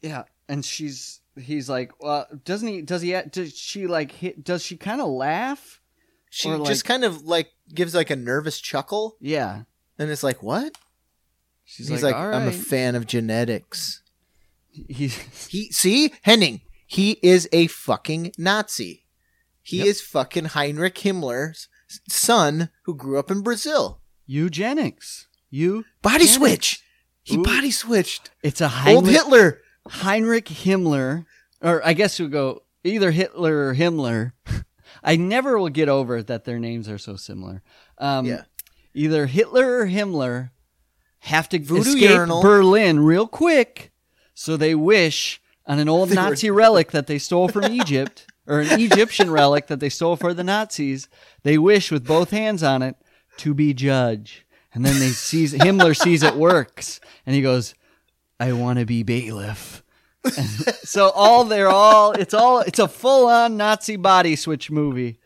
Yeah, and she's he's like, well, doesn't he? Does he? Does she like? Hit, does she kind of laugh? She like- just kind of like gives like a nervous chuckle, Yeah, and it's like, "What?" she's He's like, like, "I'm a fan of genetics." He's *laughs* He see Henning. He is a fucking Nazi. He Yep. is fucking Heinrich Himmler's son who grew up in Brazil. eugenics. You Body switch. He Ooh. body switched. It's a Old Hitler. Heinrich Himmler, or I guess we go either Hitler or Himmler. *laughs* I never will get over that their names are so similar. Um, Yeah. Either Hitler or Himmler have to Voodoo escape urinal. Berlin real quick. So they wish on an old Nazi relic that they stole from Egypt, *laughs* or an Egyptian relic that they stole for the Nazis. They wish with both hands on it to be judge. And then they sees Himmler sees it works, and he goes, "I want to be bailiff." *laughs* So all they're all it's all it's a full on Nazi body switch movie.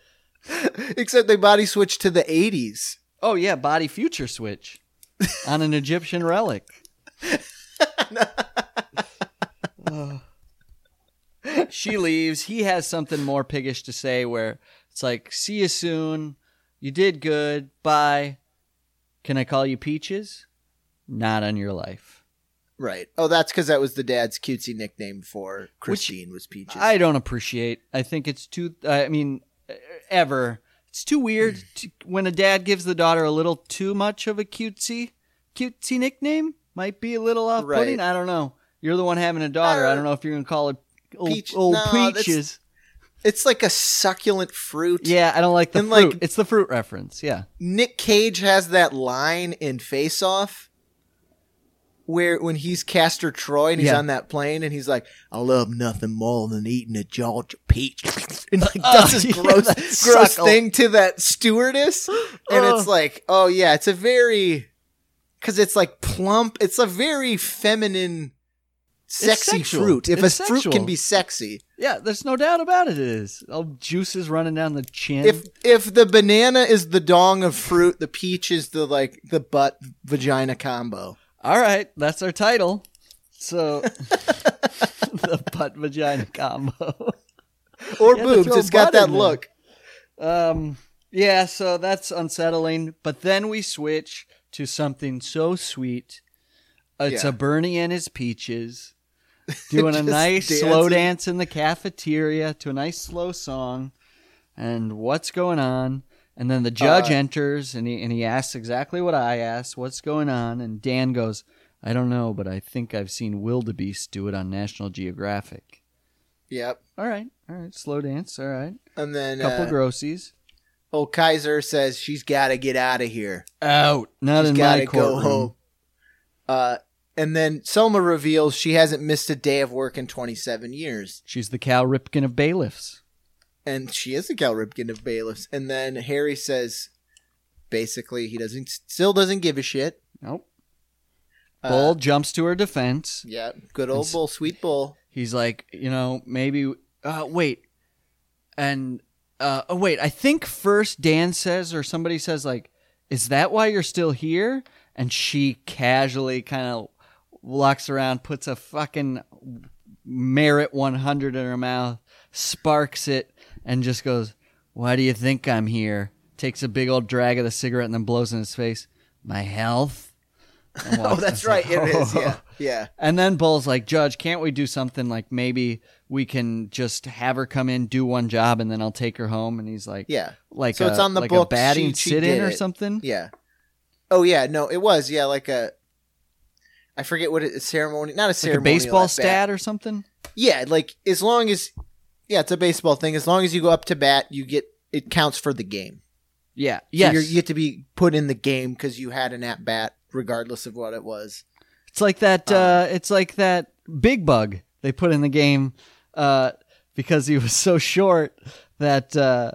Except they body switch to the 80s. Oh yeah, body future switch on an Egyptian relic. *laughs* She leaves. He has something more piggish to say where it's like, "See you soon. You did good. Bye. Can I call you Peaches? Not on your life." Right. Oh, that's because that was the dad's cutesy nickname for Christine was Peaches. I don't appreciate. I think it's too. I mean, ever. It's too weird mm. to, when a dad gives the daughter a little too much of a cutesy, cutesy nickname. Might be a little off-putting. Right. I don't know. You're the one having a daughter. I don't know if you're gonna call it old, Peach- old no, peaches. it's like a succulent fruit. Yeah, I don't like the And, fruit. like- it's the fruit reference. Yeah. Nick Cage has that line in Face Off where when he's Castor Troy and he's Yeah. on that plane and he's like, I love nothing more than eating a Georgia peach. *laughs* And like *laughs* Oh, does this *laughs* yeah, gross that gross suckle. thing to that stewardess. And Ugh. it's like, oh yeah, it's a very cause it's like plump, it's a very feminine sexy fruit. If It's a fruit can be sexy. Yeah, there's no doubt about it. It is. All juices running down the chin. If if the banana is the dong of fruit, the peach is the like the butt vagina combo. All right, that's our title. So *laughs* the butt vagina combo. Or You have boobs. It's got that in there. look. Um yeah, so that's unsettling, but then we switch to something so sweet. It's Yeah. a Bernie and his peaches *laughs* doing a Just nice slow dance in the cafeteria to a nice slow song. And what's going on? And then the judge Uh, enters and he and he asks exactly what I asked, what's going on? And Dan goes, I don't know, but I think I've seen Wildebeest do it on National Geographic. Yep. All right, all right, slow dance, all right. And then a Couple uh, grossies. old Kaiser says she's got to get out of here. Out. Not She's in my courtroom. go home. Uh, and then Selma reveals she hasn't missed a day of work in 27 years. She's the Cal Ripken of bailiffs. And she is a Cal Ripken of bailiffs. And then Harry says basically he doesn't still doesn't give a shit. Nope. Uh, Bull jumps to her defense. Yeah, good old bull, sweet bull. He's like, you know, maybe. Uh, wait, and uh, oh wait, I think first Dan says or somebody says like, "Is that why you're still here?" And she casually kind of walks around, puts a fucking Merit 100 in her mouth, sparks it, and just goes, "Why do you think I'm here?" Takes a big old drag of the cigarette and then blows in his face. My health. *laughs* Oh, that's right. like, It is. Yeah. *laughs* Yeah. and then Bull's like, Judge, can't we do something like maybe we can just have her come in, do one job, and then I'll take her home? And he's like, Yeah. like So a, it's on the like books, a batting she- she sit in or it. something. Yeah. Oh yeah, no, it was yeah, like a. I forget what a Ceremony, not a Like a ceremony. baseball stat or something. Yeah, like as long as, yeah, it's a baseball thing. As long as you go up to bat, you get it counts for the game. Yeah. So Yes. you're, you get to be put in the game because you had an at bat, regardless of what it was. It's like that. Um, Uh, it's like that big bug they put in the game uh, because he was so short that uh,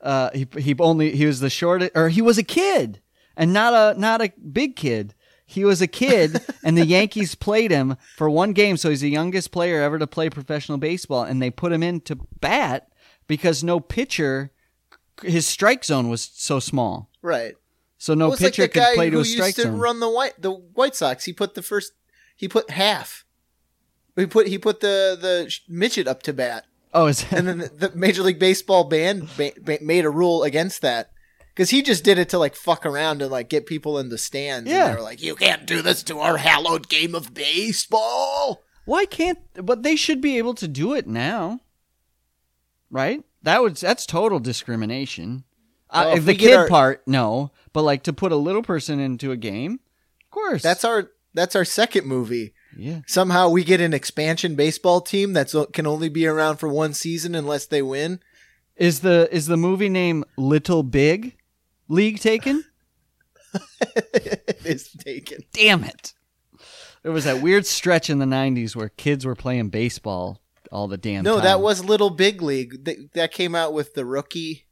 uh, he he only he was the shortest, or he was a kid and not a not a big kid. He was a kid, *laughs* and the Yankees played him for one game, so he's the youngest player ever to play professional baseball, and they put him in to bat because no pitcher, his strike zone was so small, Right. so no Well, like pitcher the could play to who a strike used to run the white the White Sox. He put the first. He put half. He put he put the the midget up to bat. oh, is that, and then the, the Major League Baseball ban, ba- ba- made a rule against that because he just did it to like fuck around and like get people in the stands. Yeah. and they were like, "You can't do this to our hallowed game of baseball." Why can't? But they should be able to do it now, right? That would that's total discrimination. Well, uh, if if the kid our- part, no, but like to put a little person into a game, of course. That's our that's our second movie. yeah. Somehow we get an expansion baseball team that can only be around for one season unless they win. Is the is the movie name Little Big League taken? *laughs* it is taken. Damn it! There was that weird stretch in the '90s where kids were playing baseball all the damn time. No, time. that was Little Big League. That, that came out with the rookie.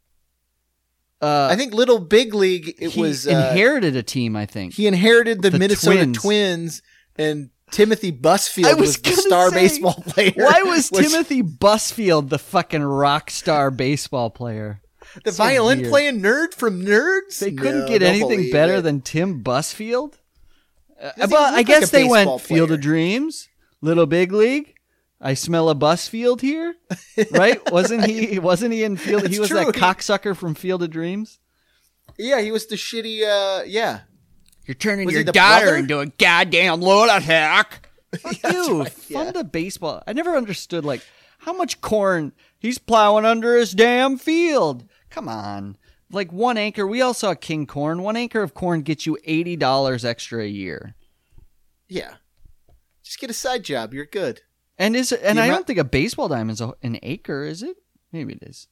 Uh, I think Little Big League. It was uh, inherited a team. I think. he inherited the, The Minnesota Twins. Twins. and Timothy I Busfield was was, the star say, baseball *laughs* player. Why was which- Timothy Busfield the fucking rock star baseball player? The so violin weird. playing nerd from Nerds? They couldn't No, get anything better it. than Tim Busfield. Uh, but I look like guess they went baseball Field of Dreams, Little Big League. I smell a Busfield here, *laughs* right? wasn't he? Wasn't he in Field? he was true. that cocksucker from Field of Dreams. Yeah, he was the shitty. Uh, yeah, You're turning Was your daughter brother? into a goddamn lunatic. Fuck *laughs* That's you. right, Fun yeah. to baseball. I never understood like how much corn he's plowing under his damn field. Come on. Like one acre, we all saw King Corn. One acre of corn gets you eighty dollars extra a year. yeah. Just get a side job. You're good. And is and I don't think a baseball diamond's a, an acre, is it? Maybe it is.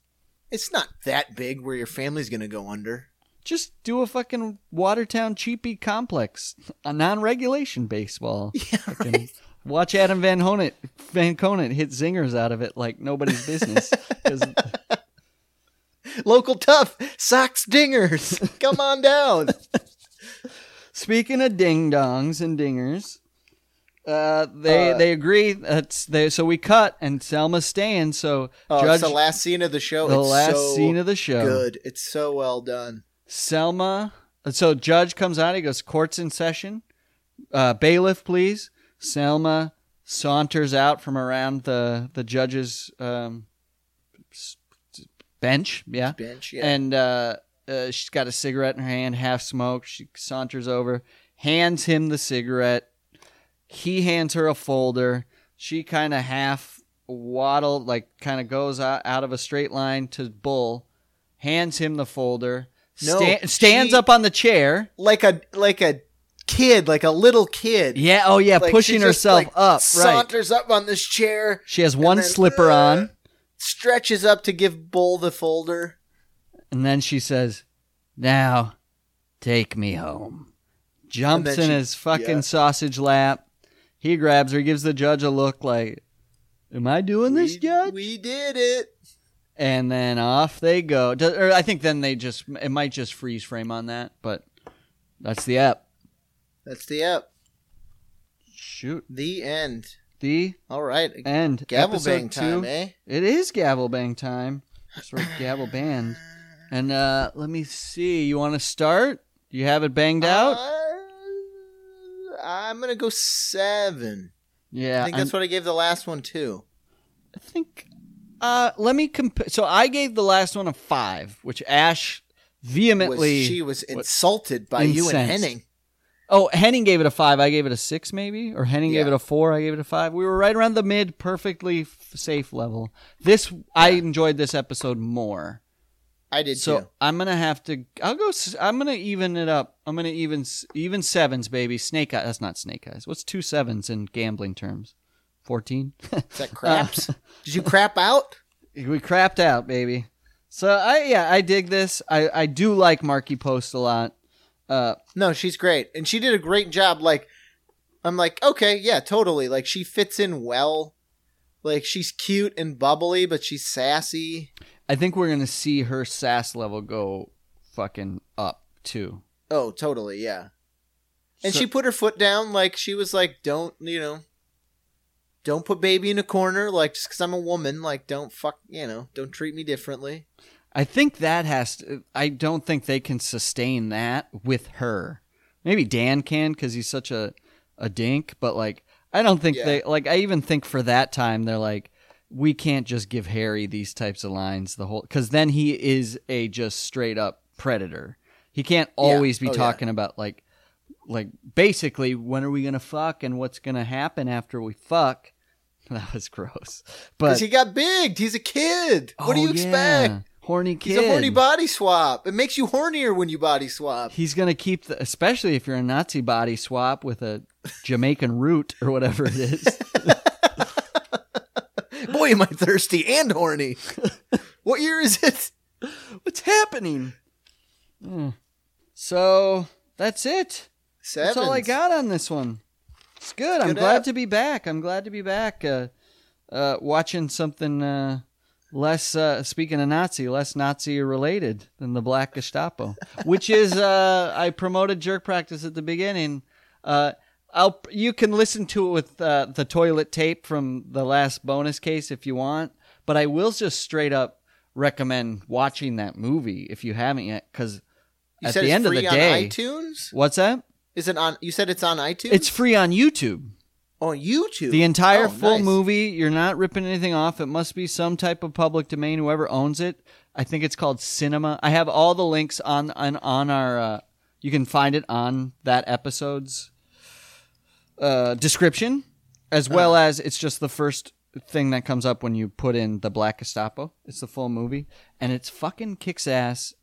It's not that big where your family's gonna go under. Just do a fucking Watertown cheapy complex, a non-regulation baseball. *laughs* Yeah, Fucking right. Watch Adam Van Honet, Van Conant hit zingers out of it like nobody's business. *laughs* 'Cause Local tough Sox dingers. Come on down. *laughs* speaking of ding dongs and dingers, uh, they Uh, they agree. That's they. So we cut, and Selma's staying. So Oh, Judge, it's the last scene of the show. the it's last so scene of the show. good. It's so well done. Selma. So Judge comes out. He goes, "Court's in session. Uh, bailiff, please." Selma saunters out from around the the judge's um, s- bench. Yeah, Bench. Yeah. and uh, uh, she's got a cigarette in her hand, half smoked. She saunters over, hands him the cigarette. He hands her a folder. She kind of half waddled, like kind of goes out, out of a straight line to Bull, hands him the folder, No, sta- stands she- up on the chair. like a like a kid, like a little kid. Yeah, oh yeah, Like, pushing herself like, up. Right. Saunters up on this chair. She has one then, slipper uh, on, Stretches up to give Bull the folder. and then she says, "Now, take me home." Jumps in she- his fucking yeah. sausage lap. He grabs her, gives the judge a look like, "Am I doing this, we, judge?" we did it. and then off they go. Or I think then they just it might just freeze frame on that, but that's the app. That's the app. Shoot, The end. The All right. and Gavel bang time, two. eh? It is gavel bang time. That's right, gavel band. And uh let me see. You want to start? You have it banged out? Uh, I'm gonna go seven. yeah, I think that's what I gave the last one too. I think. Uh, let me compare. So I gave the last one a five, which Ash Was, vehemently. she was insulted by you and Henning. Oh, Henning gave it a five. I gave it a six, maybe, or Henning gave it a four. I gave it a five. We were right around the mid, perfectly f- safe level. This I enjoyed this episode more. I did So too. I'm gonna have to. I'll go. I'm gonna even it up. I'm gonna even even sevens, baby. Snake eyes. That's not snake eyes. What's two sevens in gambling terms? Fourteen. Is that *laughs* craps? Uh, *laughs* did you crap out? we crapped out, baby. So I yeah I dig this. I I do like Markie Post a lot. Uh, No, she's great, and she did a great job. Like, I'm like, okay, yeah, totally. Like, she fits in well. Like, she's cute and bubbly, but she's sassy. I think we're gonna see her sass level go fucking up too. Oh, totally, yeah. And So- she put her foot down. Like, she was like, don't, you know, don't put baby in a corner. Like, just because I'm a woman, like, don't fuck, you know, don't treat me differently. I think that has to. I don't think they can sustain that with her. Maybe Dan can because he's such a a dink, but like I don't think Yeah. they like. I even think for that time they're like, we can't just give Harry these types of lines the whole because then he is a just straight up predator. He can't always be Oh, yeah. talking about like like basically when are we gonna fuck and what's gonna happen after we fuck. *laughs* That was gross, but he got big. He's a kid. What do Oh, you expect? Horny kid. He's a horny body swap. It makes you hornier when you body swap. He's gonna keep the, especially if you're a Nazi body swap with a Jamaican root or whatever it is. *laughs* *laughs* Boy, am I thirsty and horny. what year is it? What's happening? Hmm. So that's it. Seven. That's all I got on this one. It's good. I'm glad app. to be back. I'm glad to be back. Uh, uh, watching something uh, less. Uh, speaking of Nazi, less Nazi related than the Black Gestapo, which is uh, I promoted jerk practice at the beginning. Uh, I'll you can listen to it with uh, the toilet tape from the last bonus case if you want, but I will just straight up recommend watching that movie if you haven't yet because at the end of the on day, iTunes. what's that? Is it on? You said it's on iTunes. It's free on YouTube. On YouTube. The entire Oh, full nice. movie, you're not ripping anything off. It must be some type of public domain. Whoever owns it, I think it's called Cinema. I have all the links on on, on our. Uh, you can find it on that episode's uh, description, as well Uh-huh. as it's just the first thing that comes up when you put in the Black Gestapo. It's the full movie, and it's fucking kicks ass.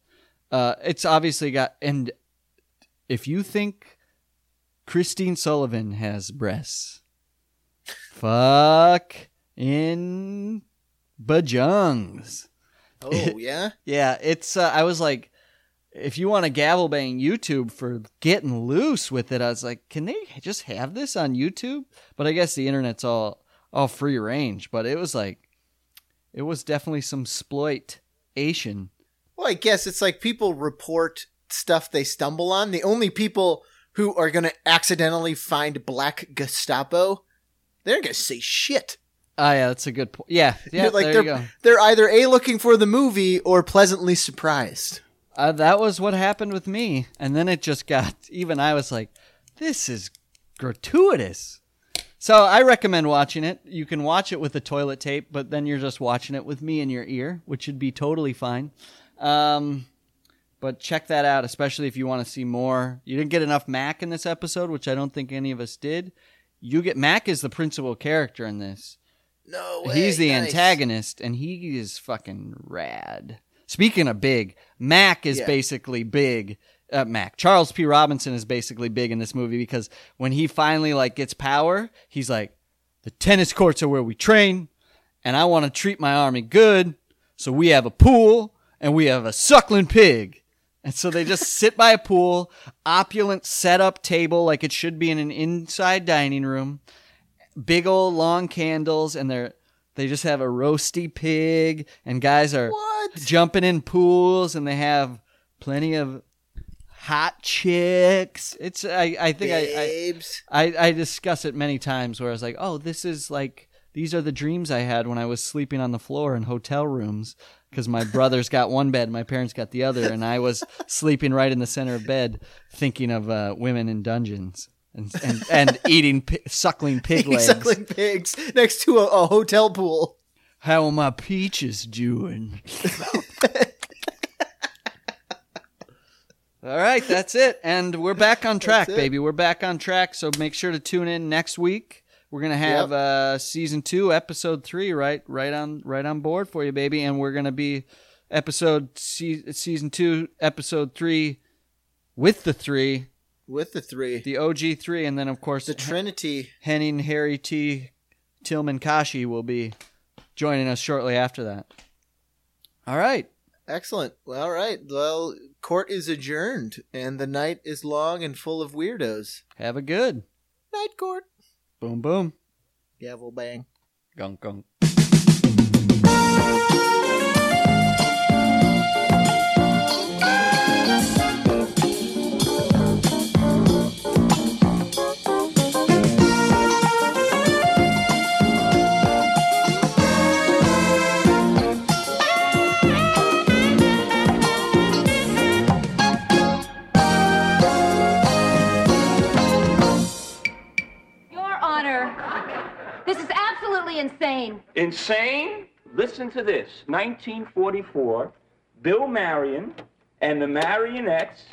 Uh, it's obviously got and if you think Christine Sullivan has breasts. Fuck in bajungs. Oh *laughs* yeah. Yeah, it's. Uh, I was like, if you want to gavel bang YouTube for getting loose with it, I was like, can they just have this on YouTube? But I guess the internet's all all free range. But it was like, it was definitely some exploitation. Well, I guess it's like people report stuff they stumble on. The only people who are going to accidentally find Black Gestapo, they're going to say shit. Oh yeah, that's a good point. Yeah, yeah. like there they're you go. they're either a looking for the movie or pleasantly surprised. Uh, that was what happened with me. And then it just got, even I was like, this is gratuitous. So I recommend watching it. You can watch it with the toilet tape, but then you're just watching it with me in your ear, which would be totally fine. Um, but check that out, especially if you want to see more. You didn't get enough Mac in this episode, which I don't think any of us did. You get Mac is the principal character in this. No way. He's the nice. antagonist, and he is fucking rad. Speaking of big, Mac is Yeah. basically big. Uh, Mac Charles P. Robinson is basically big in this movie because when he finally like gets power, he's like, the tennis courts are where we train, and I want to treat my army good, so we have a pool and we have a suckling pig. And so they just sit by a pool, opulent setup table like it should be in an inside dining room big old long candles and they're they just have a roasty pig and guys are What? jumping in pools and they have plenty of hot chicks it's i i think Babes. I i i discuss it many times where i was like oh this is like these are the dreams i had when i was sleeping on the floor in hotel rooms because my brothers got one bed my parents got the other and i was sleeping right in the center of bed thinking of uh, women in dungeons and and, and eating pi- suckling pig legs Suckling pigs next to a, a hotel pool. How are my peaches doing? *laughs* All right, that's it. And we're back on track, That's it. baby. We're back on track. So make sure to tune in next week. We're gonna have uh, season two, episode three, right, right on, right on board for you, baby. And we're gonna be episode se- season two, episode three, with the three, With the three. the OG three, and then of course The Trinity. Henning Harry T. Tillman Kashi will be joining us shortly after that. All right. Excellent. Well, all right. Well, court is adjourned, and the night is long and full of weirdos. Have a good. Night court. Boom, boom. Gavel bang. Gunk, gunk. Absolutely insane. Insane? Listen to this. 1944, Bill Marion and the Marionettes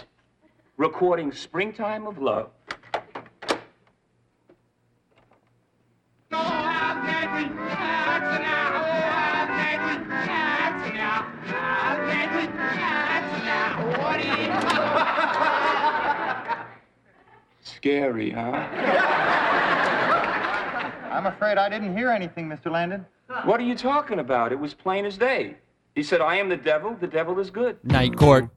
recording Springtime of Love. Scary, huh? *laughs* I'm afraid I didn't hear anything, Mr. Landon. What are you talking about? It was plain as day. He said, I am the devil, the devil is good. Night court.